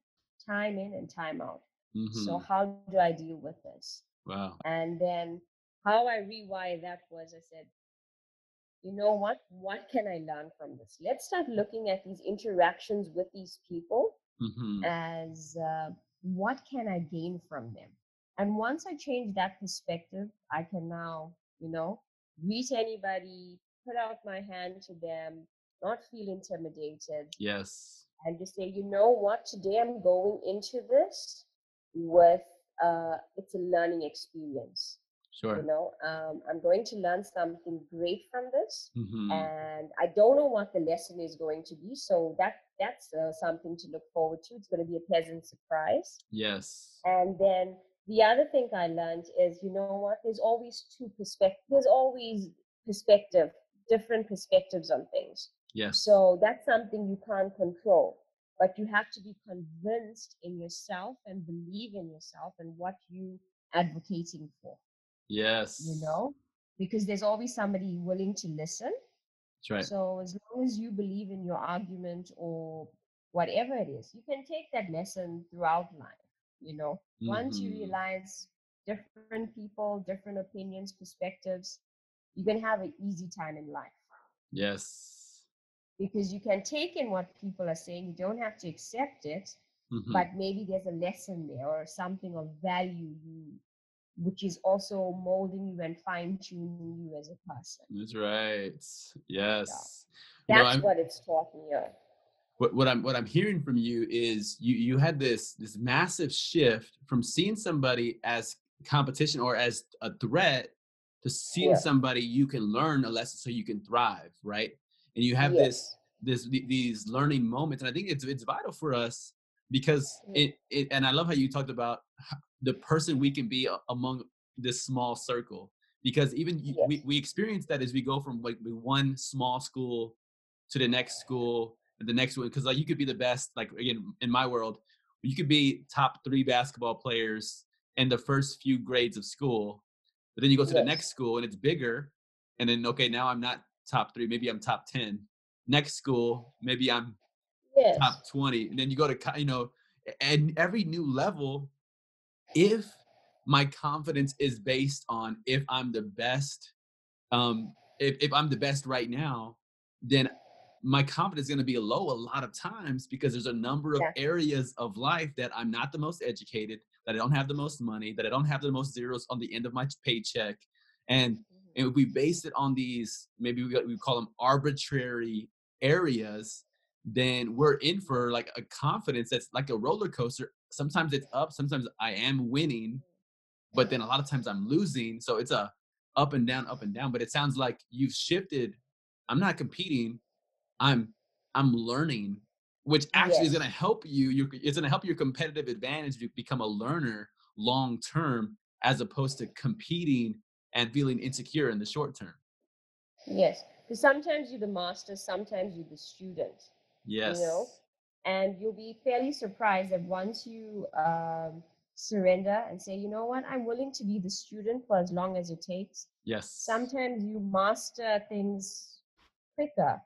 time in and time out so hmm how do i deal with this Wow. and then how I rewired that was I said, you know what? What can I learn from this? Let's start looking at these interactions with these people hmm as uh, what can I gain from them? And once I change that perspective, I can now, you know, greet anybody, put out my hand to them, not feel intimidated, Yes. And just say, you know what? Today I'm going into this with uh, it's a learning experience Sure. you know um, i'm going to learn something great from this hmm and i don't know what the lesson is going to be so that that's uh, something to look forward to it's going to be a pleasant surprise Yes. and then the other thing i learned is you know what there's always two perspectives there's always perspective different perspectives on things Yes. so that's something you can't control but you have to be convinced in yourself and believe in yourself and what you advocating for yes. you know, because there's always somebody willing to listen. That's right. So as long as you believe in your argument or whatever it is, you can take that lesson throughout life. You know, once you Mhm. realize different people, different opinions, perspectives, you can have an easy time in life Yes. Because you can take in what people are saying. You don't have to accept it, Mhm. but maybe there's a lesson there or something of value you which is also molding you and fine tuning you as a person. That's right. Yes. You know, That's I'm, what it's taught me. what, what I'm what I'm hearing from you is you you had this this massive shift from seeing somebody as competition or as a threat to seeing Yeah. somebody you can learn a lesson so you can thrive, right? And you have this Yes. this th- these learning moments and i think it's it's vital for us because it, it and i love how you talked about the person we can be among this small circle because even you, we, we experience that as we go from like one small school to the next school and the next one because like you could be the best like again in my world you could be top three basketball players in the first few grades of school but then you go to the next school and it's bigger and then okay now i'm not top three maybe i'm top 10 next school maybe i'm Yes. top 20 and then you go to you know and every new level if my confidence is based on if i'm the best um if, if i'm the best right now then my confidence is going to be low a lot of times because there's a number of Exactly. areas of life that i'm not the most educated that i don't have the most money that i don't have the most zeros on the end of my paycheck and. And if we base it on these maybe we, we call them arbitrary areas then we're in for like a confidence that's like a roller coaster. Sometimes it's up sometimes i am winning but then a lot of times i'm losing. So it's a up and down up and down but it sounds like you've shifted. I'm not competing. I'm i'm learning which actually is going to help you you it's going to help your competitive advantage to become a learner long term as opposed to competing and feeling insecure in the short term Yes. Because sometimes you're the master, sometimes you're the student. yes You know, And you'll be fairly surprised that once you um, surrender and say, you know what, I'm willing to be the student for as long as it takes. yes Sometimes you master things quicker,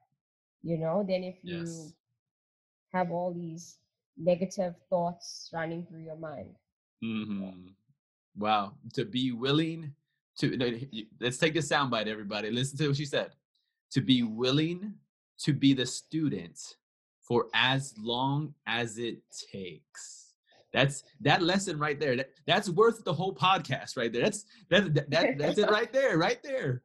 you know, than if you yes have all these negative thoughts running through your mind. hmm Wow. To be willing to, let's take this soundbite, everybody. Listen to what she said. To be willing to be the student for as long as it takes. That's that lesson right there. That, that's worth the whole podcast right there. That's that, that, that that's it right there, right there.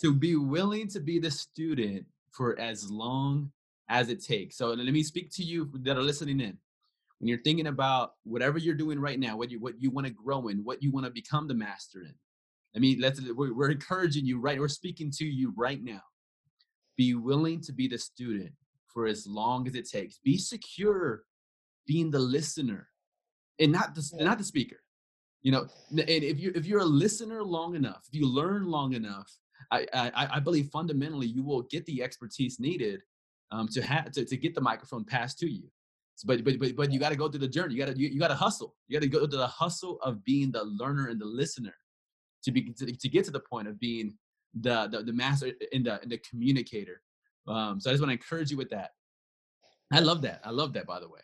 to be willing to be the student for as long as it takes. So let me speak to you that are listening in. When you're thinking about whatever you're doing right now, what you what you want to grow in, what you want to become the master in. I mean, let's we're, encouraging you right. We're speaking to you right now. Be willing to be the student for as long as it takes. Be secure being the listener and not the yeah. not the speaker. You know, and if you if you're a listener long enough, if you learn long enough, I I, I believe fundamentally you will get the expertise needed um, to have to, to get the microphone passed to you. But but but but you got to go through the journey. You got to you, you got to hustle. You got to go through the hustle of being the learner and the listener to be to, to get to the point of being the the, the master and the and the communicator. Um, so I just want to encourage you with that. I love that. I love that. By the way.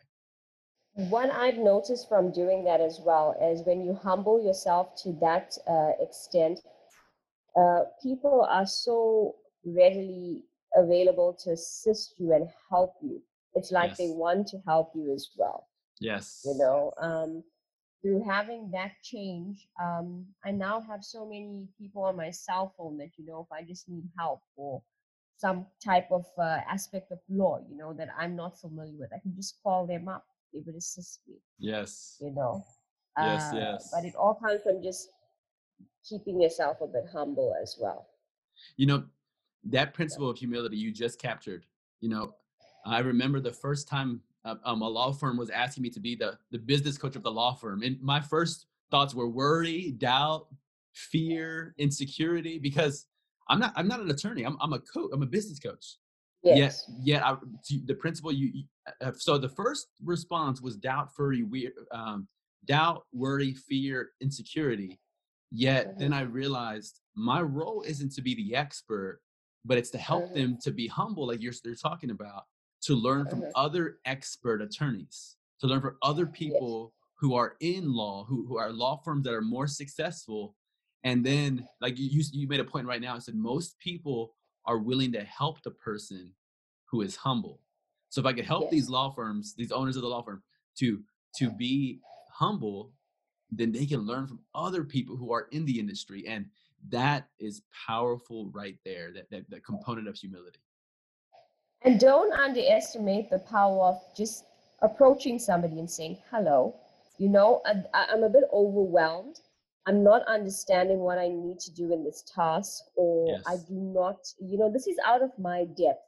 One I've noticed from doing that as well is when you humble yourself to that uh, extent, uh, people are so readily available to assist you and help you. It's like yes. they want to help you as well. Yes. You know, um, through having that change, um, I now have so many people on my cell phone that, you know, if I just need help or some type of uh, aspect of law, you know, that I'm not familiar with, I can just call them up it would assist me. Yes. You know. Yes, uh, yes. But it all comes from just keeping yourself a bit humble as well. You know, that principle of humility you just captured. You know, I remember the first time um, a law firm was asking me to be the the business coach of the law firm, and my first thoughts were worry, doubt, fear, insecurity, because I'm not I'm not an attorney. I'm I'm a coach. I'm a business coach. Yes. Yet, yet I, the principle you, uh, so the first response was doubt, worry, we, um, doubt, worry, fear, insecurity. Yet mm-hmm. then I realized my role isn't to be the expert, but it's to help mm-hmm. them to be humble, like you're, you're talking about, to learn from mm-hmm. other expert attorneys, to learn from other people yes. who are in law, who, who are law firms that are more successful. And then, like you, you made a point right now, I said most people are willing to help the person who is humble. So if I could help yes. these law firms, these owners of the law firm, to to be humble, then they can learn from other people who are in the industry, and that is powerful right there. That that, that component of humility. And don't underestimate the power of just approaching somebody and saying hello. You know, I, I'm a bit overwhelmed I'm not understanding what I need to do in this task, or yes. I do not, you know, this is out of my depth.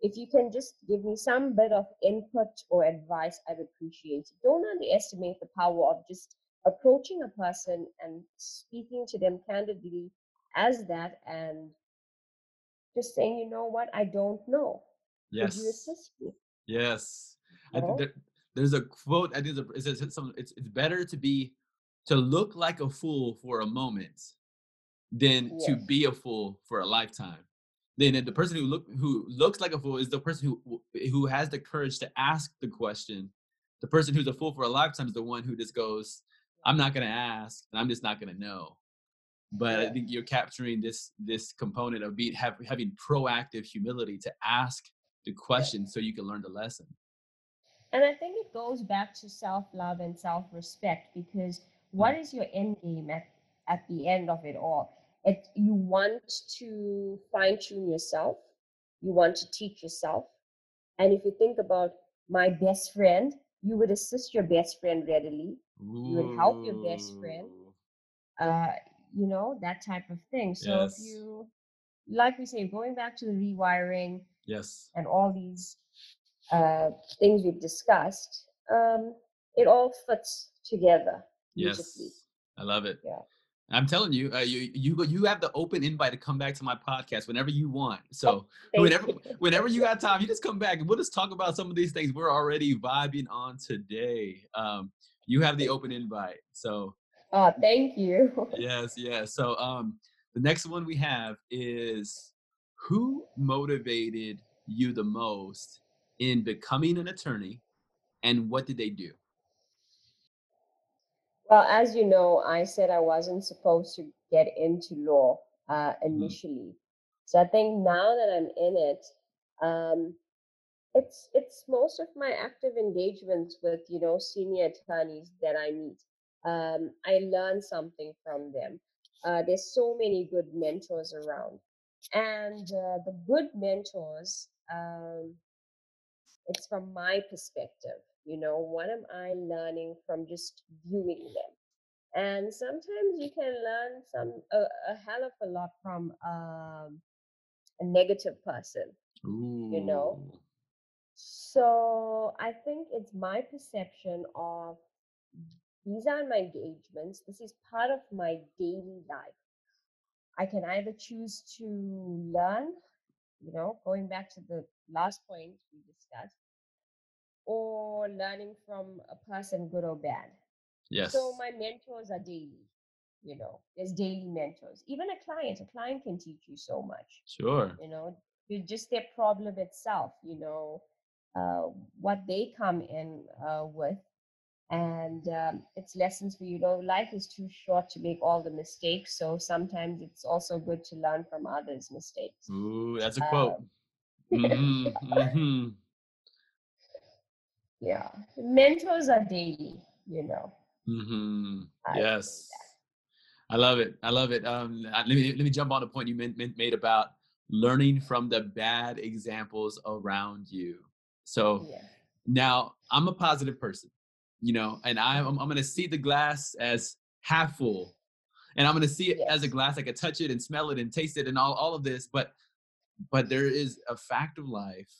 If you can just give me some bit of input or advice, I'd appreciate it. Don't underestimate the power of just approaching a person and speaking to them candidly as that and just saying, you know what, I don't know. Yes. Could you assist me? Yes. I think there, there's a quote. I think it's, it's, it's, it's better to be to look like a fool for a moment than yes. to be a fool for a lifetime. Then the person who look who looks like a fool is the person who who has the courage to ask the question. The person who's a fool for a lifetime is the one who just goes, "I'm not going to ask, and I'm just not going to know." But yeah. I think you're capturing this this component of being have, having proactive humility to ask the question so you can learn the lesson. And I think it goes back to self love and self respect because what is your end game at, at the end of it all? It, you want to fine tune yourself, you want to teach yourself. And if you think about my best friend, you would assist your best friend readily, Ooh. you would help your best friend, uh, you know, that type of thing. So yes. if you, like we say, going back to the rewiring, yes, and all these uh, things we've discussed, um, it all fits together. Yes, I love it. Yeah. I'm telling you, uh, you you you have the open invite to come back to my podcast whenever you want. So oh, whenever you. whenever you got time, you just come back and we'll just talk about some of these things we're already vibing on today. Um, you have the open invite. So. Oh, thank you. yes, yes. So um, the next one we have is who motivated you the most in becoming an attorney, and what did they do? Well, as you know, I said I wasn't supposed to get into law uh, mm-hmm. initially. Mm. So I think now that I'm in it, um, it's it's most of my active engagements with you know senior attorneys that I meet. Um, I learn something from them. Uh, there's so many good mentors around, and uh, the good mentors. Um, it's from my perspective. You know, what am I learning from just viewing them? And sometimes you can learn some a, a hell of a lot from um, a negative person. Ooh. You know, so I think it's my perception of these are my engagements. This is part of my daily life. I can either choose to learn, you know, going back to the last point we discussed, or learning from a person, good or bad. Yes. So my mentors are daily, you know, there's daily mentors. Even a client, a client can teach you so much, Sure. you know, just their problem itself, you know, uh, what they come in uh, with. And um, it's lessons for you. Know, life is too short to make all the mistakes. So sometimes it's also good to learn from others' mistakes. Ooh, that's a quote. Um, hmm hmm yeah, mentors are daily, you know. hmm I Yes. I love it. I love it. Um, let me let me jump on a point you made, made about learning from the bad examples around you. So. Yeah. now I'm a positive person, you know, and I'm I'm, I'm going to see the glass as half full, and I'm going to see it as a glass. I can touch it and smell it and taste it and all all of this, but but there is a fact of life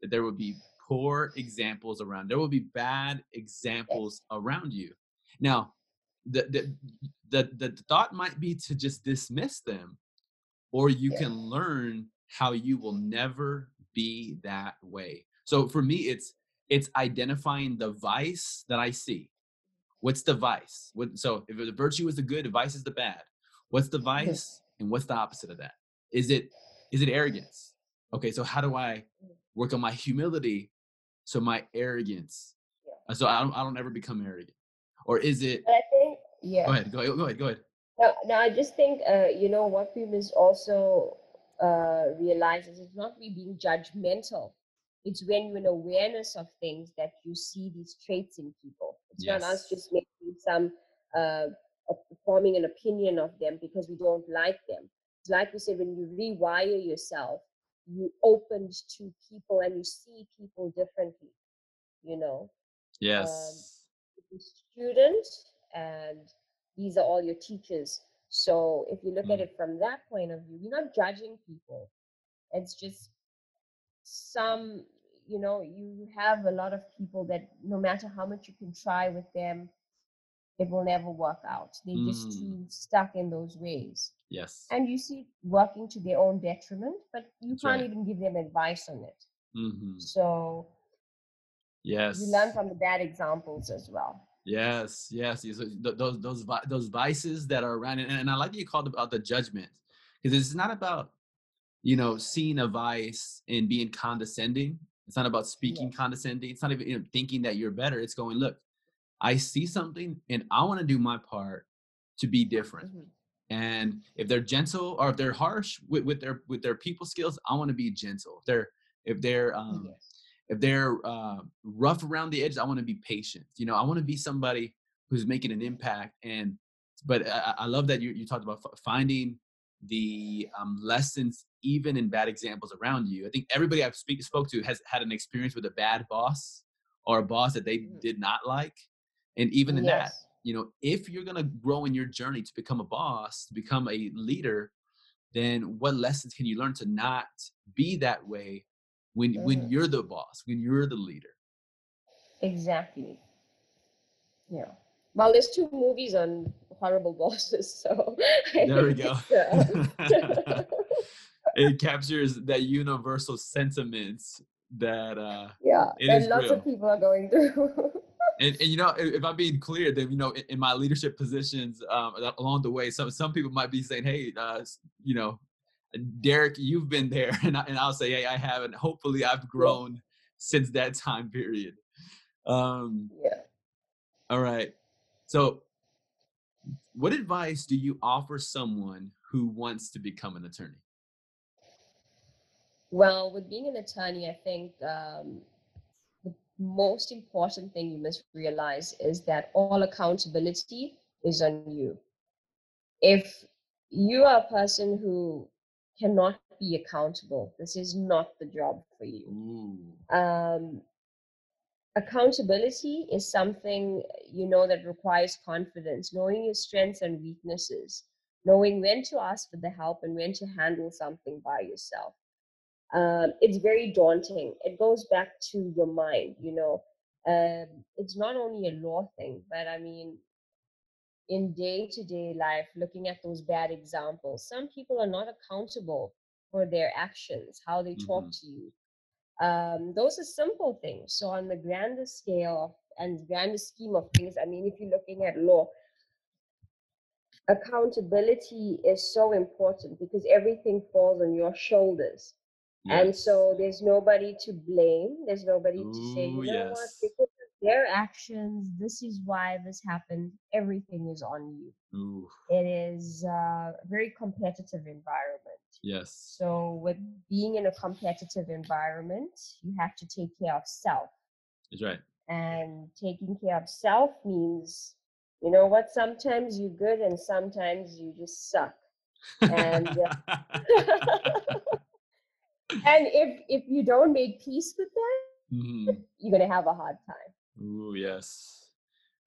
that there will be poor examples around. There will be bad examples around you. Now, the the the, the thought might be to just dismiss them, or you Yeah. can learn how you will never be that way. So for me, it's it's identifying the vice that I see. What's the vice? What, so if the virtue is the good, the vice is the bad. What's the vice, and what's the opposite of that? Is it is it arrogance? Okay, so how do I work on my humility so my arrogance, Yeah. uh, so I don't I don't ever become arrogant? Or is it? But I think, yeah. Go ahead, go ahead, go ahead, go ahead. No, no, I just think, uh, you know, what we must also uh, realize is it's not we being judgmental. It's when you're in awareness of things that you see these traits in people. It's not us just making some, uh, forming an opinion of them because we don't like them. It's like we said, when you rewire yourself, you opened to people and you see people differently, you know Yes. a student and these are all your teachers. So if you look at Mm. it from that point of view, you're not judging people. It's just some, you know, you have a lot of people that no matter how much you can try with them, it will never work out. They're just Mm. too stuck in those ways. yes. And you see working to their own detriment, but you That's can't right. even give them advice on it. hmm So Yes. you learn from the bad examples as well. Yes, yes, Those those those vices that are around, and, and I like that you called about the judgment, because it's not about you know seeing a vice and being condescending. It's not about speaking Yes. condescending. It's not even you know, thinking that you're better. It's going, look, I see something, and I want to do my part to be different. Mhm. And if they're gentle or if they're harsh with, with their with their people skills, I want to be gentle. If they're if they're um, Yes. if they're uh, rough around the edges, I want to be patient. You know, I want to be somebody who's making an impact. And but I, I- I love that you you talked about f- finding the um, lessons even in bad examples around you. I think everybody I've speak, spoke to has had an experience with a bad boss or a boss that they Mhm. did not like. And even in that, you know, if you're gonna grow in your journey to become a boss, to become a leader, then what lessons can you learn to not be that way when when Mhm. you're the boss, when you're the leader? Exactly. Yeah. Well, there's two movies on horrible bosses, so There we go. it captures that universal sentiments that uh yeah, is lots real. of people are going through. and, and you know if, if i'm being clear then you know in, in my leadership positions um along the way some some people might be saying hey uh you know derek you've been there and, I, and i'll say hey i haven't hopefully i've grown since that time period um yeah. all right so what advice do you offer someone who wants to become an attorney Well, with being an attorney, I think um, the most important thing you must realize is that all accountability is on you. If you are a person who cannot be accountable, this is not the job for you. Um, accountability is something you know that requires confidence, knowing your strengths and weaknesses, knowing when to ask for the help and when to handle something by yourself um, it's very daunting. It goes back to your mind, you know. Um, it's not only a law thing, but I mean, in day to day life, looking at those bad examples, some people are not accountable for their actions, how they talk mm-hmm. to you. Um, those are simple things. So, on the grander scale and grander scheme of things, I mean, if you're looking at law, accountability is so important because everything falls on your shoulders. And so there's nobody to blame. There's nobody Ooh, to say, you know yes. what, because of their actions, this is why this happened. Everything is on you. Ooh. It is a very competitive environment. Yes. So with being in a competitive environment, you have to take care of self. That's right. And taking care of self means, you know what, sometimes you're good and sometimes you just suck. And uh, and if if you don't make peace with that, mm-hmm. you're gonna have a hard time. Ooh, yes.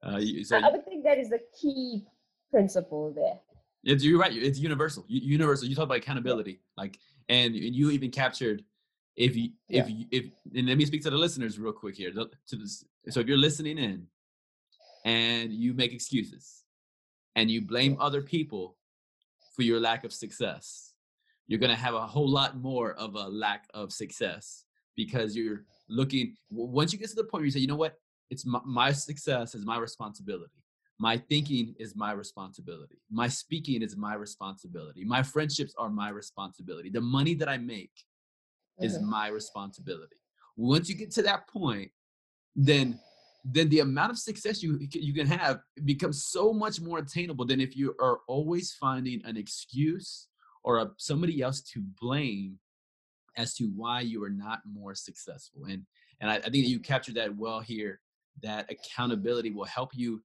Uh, so I would think that is the key principle there. It's, you're right. It's universal. universal. You talk about accountability, like, and you even captured if you if yeah. you if and let me speak to the listeners real quick here. To this, so if you're listening in, and you make excuses, and you blame other people for your lack of success, you're going to have a whole lot more of a lack of success because you're looking once you get to the point where you say you know what? It's my, my, success is my responsibility. My thinking is my responsibility. My speaking is my responsibility. My friendships are my responsibility. The money that i make mm-hmm. is my responsibility. Once you get to that point then then the amount of success you you can have becomes so much more attainable than if you are always finding an excuse or a, somebody else to blame as to why you are not more successful. And and I, I think that you captured that well here. That accountability will help you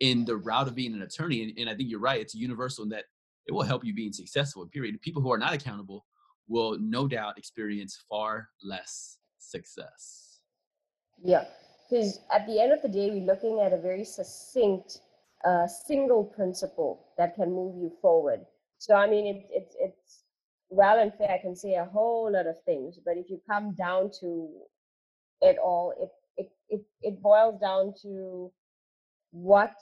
in the route of being an attorney. And, and I think you're right. It's universal in that it will help you being successful. Period. People who are not accountable will no doubt experience far less success. Yeah, because at the end of the day, we're looking at a very succinct, uh, single principle that can move you forward. So I mean, it's it's it's well and fair. I can say a whole lot of things, but if you come down to it all, it it it, it boils down to what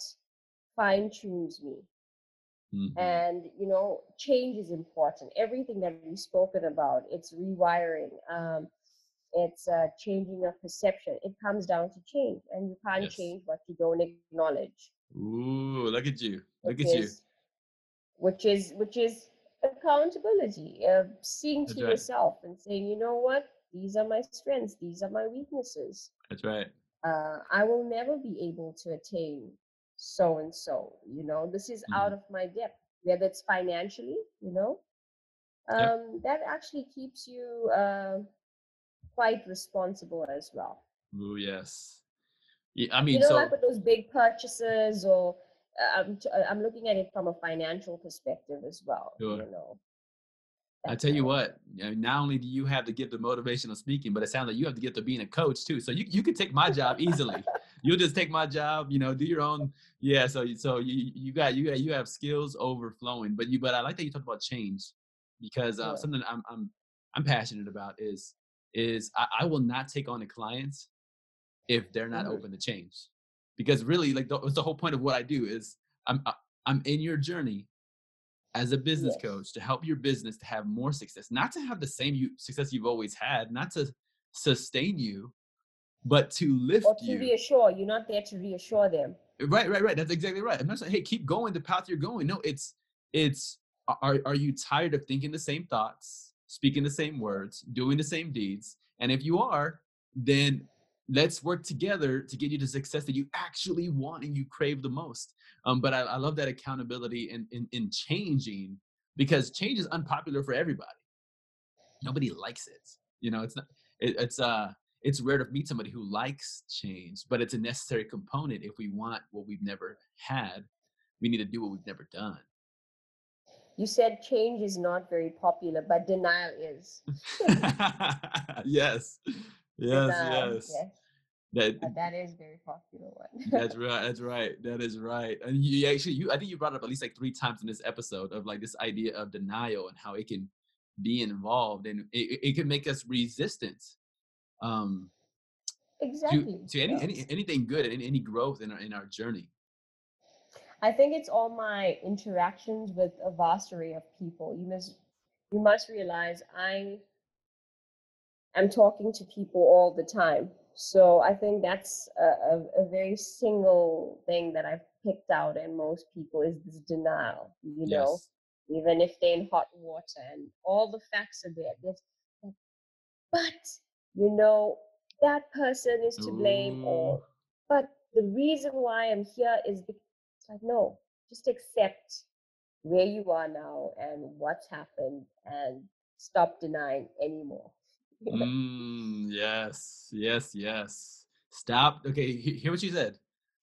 fine tunes me. Mm-hmm. And you know, change is important. Everything that we've spoken about, it's rewiring. Um, it's uh, changing of perception. It comes down to change, and you can't yes. change what you don't acknowledge. Ooh, look at you! Look at you! Which is which is accountability of seeing to right. yourself and saying you know what? These are my strengths. These are my weaknesses. That's right. Uh, i will never be able to attain so and so you know? This is mm-hmm. out of my depth whether it's financially you know? Um, yep. that actually keeps you uh, quite responsible as well. Oh yes. Yeah, i mean you know so, like with those big purchases or I'm uh, I'm looking at it from a financial perspective as well. Sure. You know. I tell you what, not only do you have to get the motivational speaking, but it sounds like you have to get to being a coach too. So you, you could take my job easily. You'll just take my job, you know, do your own. Yeah. So, so you, you got, you got, you have skills overflowing, but you, but I like that you talk about change because uh, yeah. something I'm, I'm, I'm passionate about is, is I, I will not take on the clients if they're not mm-hmm. open to change because really like the, the whole point of what i do is i'm i'm in your journey as a business yes. coach to help your business to have more success not to have the same you, success you've always had not to sustain you but to lift or to you. reassure you're not there to reassure them eh, right right right that's exactly right i'm not saying hey keep going the path you're going no it's it's are, are you tired of thinking the same thoughts speaking the same words doing the same deeds and if you are then let's work together to get you the success that you actually want and you crave the most. Um, but I, I love that accountability in, in, in changing because change is unpopular for everybody. Nobody likes it. You know, it's not. It, it's uh, it's rare to meet somebody who likes change, but it's a necessary component if we want what we've never had. We need to do what we've never done. You said change is not very popular, but denial is. yes, yes, Denial, yes. yes. That that is very popular one. That's right. That's right. That is right. And you actually, you I think you brought it up at least like three times in this episode of like this idea of denial and how it can be involved and it, it can make us resistant um, exactly. to to any, yeah. any anything good and any, any growth in our in our journey. I think it's all my interactions with a vast array of people. You must you must realize I am talking to people all the time. So I think that's a, a, a very single thing that I've picked out in most people is this denial. You know, even if they're in hot water and all the facts are there. But you know, that person is to blame or but the reason why I'm here is because it's like no, just accept where you are now and what's happened and stop denying anymore. Mm, yes. Yes. Yes. Stop. Okay. Hear what you said.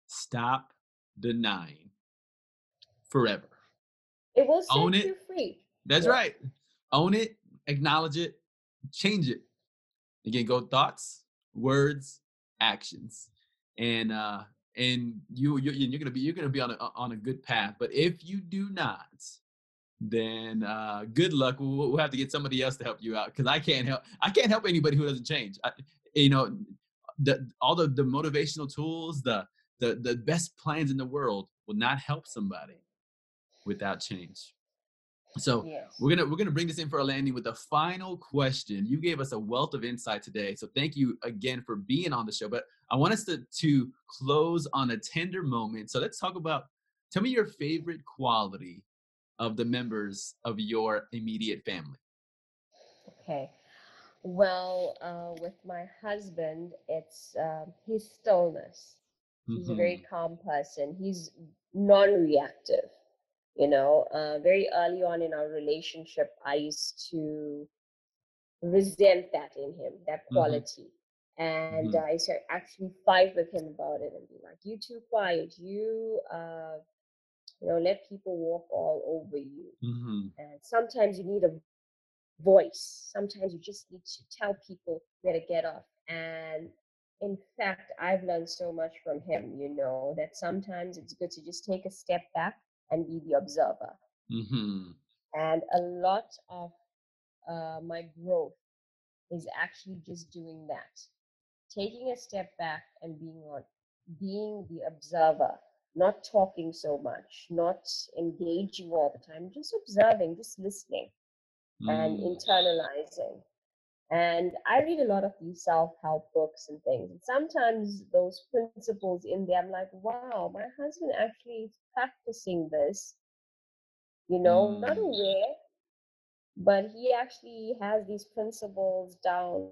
Stop denying forever. It will set Own it. you free. That's Yeah. right. Own it, acknowledge it, change it. Again, go thoughts, words, actions, and uh, and you you you're gonna be you're gonna be on a on a good path. But if you do not, then uh, good luck. We'll, we'll have to get somebody else to help you out because I can't help I can't help anybody who doesn't change. I, you know, the all the the motivational tools, the the the best plans in the world will not help somebody without change. So Yes. we're gonna we're gonna bring this in for a landing with a final question. You gave us a wealth of insight today, so thank you again for being on the show. But I want us to to close on a tender moment. So let's talk about. Tell me your favorite quality of the members of your immediate family. Okay. Well, uh, with my husband, it's um, his stillness. He's a very calm person. He's non-reactive. You know, uh, very early on in our relationship, I used to resent that in him, that Mhm. quality. And Mhm. I used to actually fight with him about it and be like, "You too quiet. You, uh, you know, let people walk all over you." Mhm. And sometimes you need a voice. Sometimes you just need to tell people where to get off. And in fact, I've learned so much from him, you know, that sometimes it's good to just take a step back and be the observer. Mhm. And a lot of uh, my growth is actually just doing that. Taking a step back and being on being the observer, not talking so much, not engaging all the time, just observing, just listening and Mm. internalizing. And I read a lot of these self-help books and things. And sometimes those principles in there, I'm like, wow, my husband actually is practicing this, you know, not Mm. aware, but he actually has these principles down,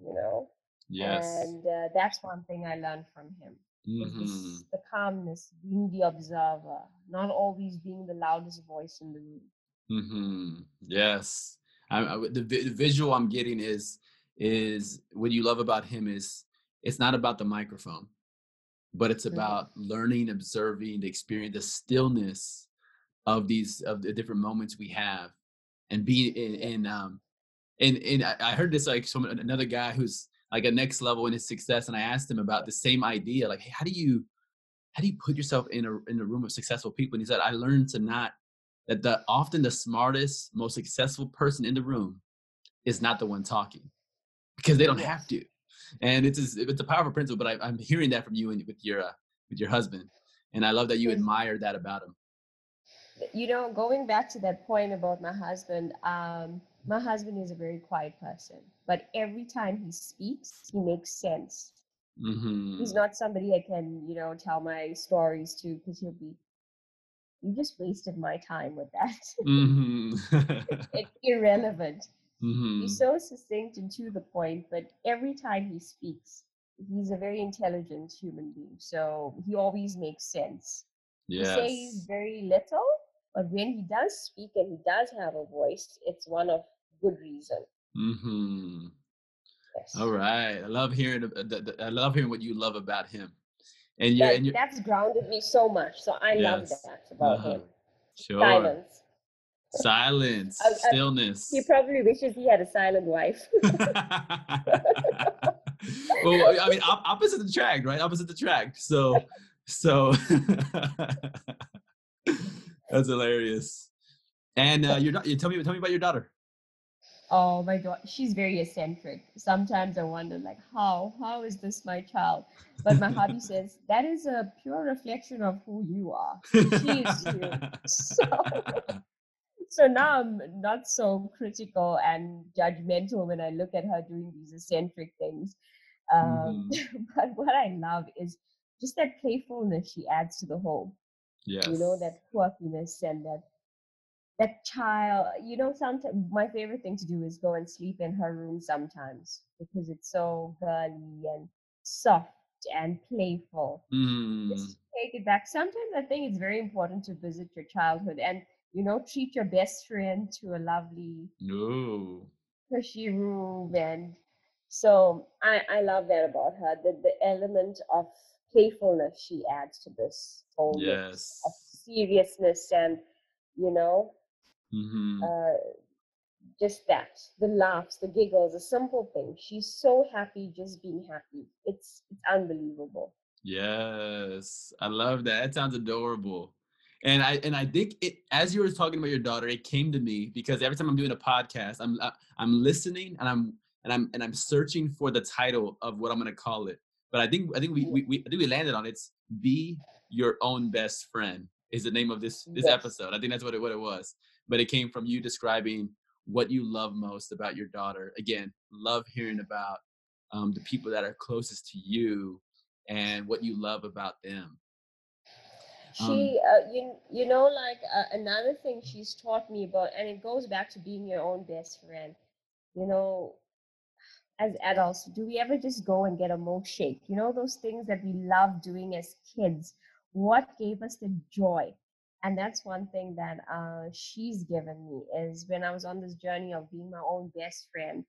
you know. Yes. And uh, that's one thing I learned from him. Mhm. this, the calmness, being the observer, not always being the loudest voice in the room. hmm Yes. I, I, the, vi- the visual I'm getting is is what you love about him is it's not about the microphone, but it's Mhm. about learning, observing, the experience, the stillness of these of the different moments we have, and being in, Yeah. in um and and I, I heard this like from another guy who's like a next level in his success, and I asked him about the same idea, like, hey, how do you how do you put yourself in a in a room of successful people? And he said, I learned to not that the often the smartest, most successful person in the room is not the one talking because they don't have to. And it's a, it's a powerful principle, but I, I'm hearing that from you and with your uh, with your husband, and I love that you admire that about him. you know, going back to that point about my husband, um, my husband is a very quiet person, but every time he speaks, he makes sense. hmm He's not somebody I can, you know, tell my stories to because he'll be, you just wasted my time with that. hmm it's irrelevant. hmm He's so succinct and to the point, but every time he speaks, he's a very intelligent human being. So he always makes sense. He says very little, but when he does speak and he does have a voice, it's one of good reason. Mm-hmm. Yes. All right. I love hearing. Uh, I love hearing what you love about him. And you're and you're, that's grounded me so much. So I yes. love that about uh-huh. him. Sure. Silence. Silence. Stillness. He probably wishes he had a silent wife. well, I mean, op- opposite the track, right? Opposite the track. So, so that's hilarious. And uh, your, you tell me, tell me about your daughter. Oh my god, she's very eccentric. Sometimes I wonder, like, how how is this my child? But my hubby says that is a pure reflection of who you are. She is you. So, so now I'm not so critical and judgmental when I look at her doing these eccentric things. Um, mm. But what I love is just that playfulness she adds to the whole. Yes. You know, that quirkiness and that that child, you know, sometimes my favorite thing to do is go and sleep in her room sometimes because it's so girly and soft and playful. Mm. Just take it back. Sometimes I think it's very important to visit your childhood and, you know, treat your best friend to a lovely no. cushy room. And so I, I love that about her, the, the element of playfulness she adds to this whole yes. seriousness and, you know, Mm-hmm. Uh, just that the laughs the giggles a simple thing she's so happy just being happy. It's it's unbelievable. Yes. I love that. That sounds adorable. And i and i think it as you were talking about your daughter it came to me because every time i'm doing a podcast i'm i'm listening and i'm and i'm and i'm searching for the title of what i'm going to call it but i think i think we, we, we i think we landed on it. it's be your own best friend is the name of this this yes. episode i think that's what it what it was but it came from you describing what you love most about your daughter. Again, love hearing about um, the people that are closest to you and what you love about them. Um she, uh, you, you know, like uh, another thing she's taught me about, and it goes back to being your own best friend. You know, as adults, do we ever just go and get a milkshake? You know, those things that we love doing as kids. What gave us the joy? and that's one thing that uh, she's given me is when i was on this journey of being my own best friend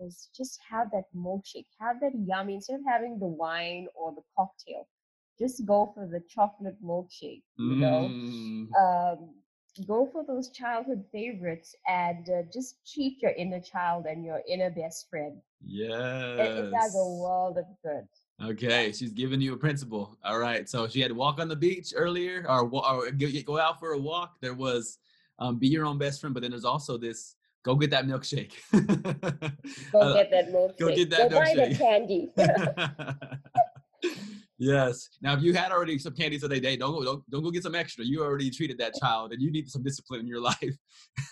is just have that milkshake have that yummy instead of having the wine or the cocktail just go for the chocolate milkshake you know mm. um, go for those childhood favorites and uh, just treat your inner child and your inner best friend yes it, it does a world of good Okay, she's giving you a principle. All right, so she had to walk on the beach earlier, or, or go out for a walk. There was um, be your own best friend, but then there's also this go get that milkshake. go get that milkshake. Go get that go milkshake. Buy candy. yes. Now, if you had already some candy they day, don't go don't, don't go get some extra. You already treated that child, and you need some discipline in your life.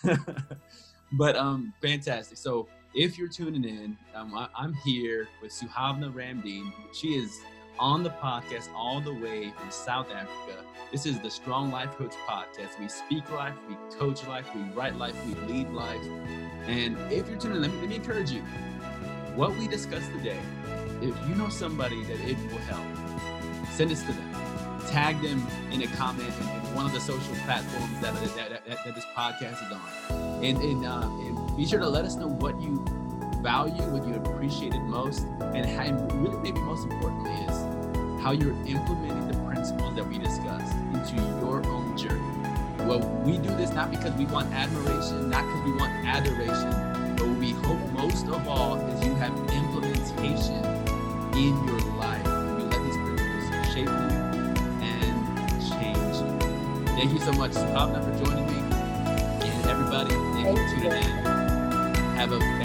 but um, fantastic. So if you're tuning in, um, I, am here with Suhavna Ramdeen. She is on the podcast all the way from South Africa. This is the Strong Life Coach podcast. We speak life, we coach life, we write life, we lead life. And if you're tuning in, let me, let me encourage you. What we discussed today, if you know somebody that it will help, send this to them. Tag them in a comment in one of the social platforms that, that, that, that this podcast is on. And, and, uh, and be sure to let us know what you value, what you appreciated most, and, how, and really maybe most importantly is how you're implementing the principles that we discussed into your own journey. Well, we do this not because we want admiration, not because we want adoration, but what we hope most of all is you have implementation in your life. Thank you so much, Pabna, for joining me. And everybody, thank, thank you for tuning in. Have a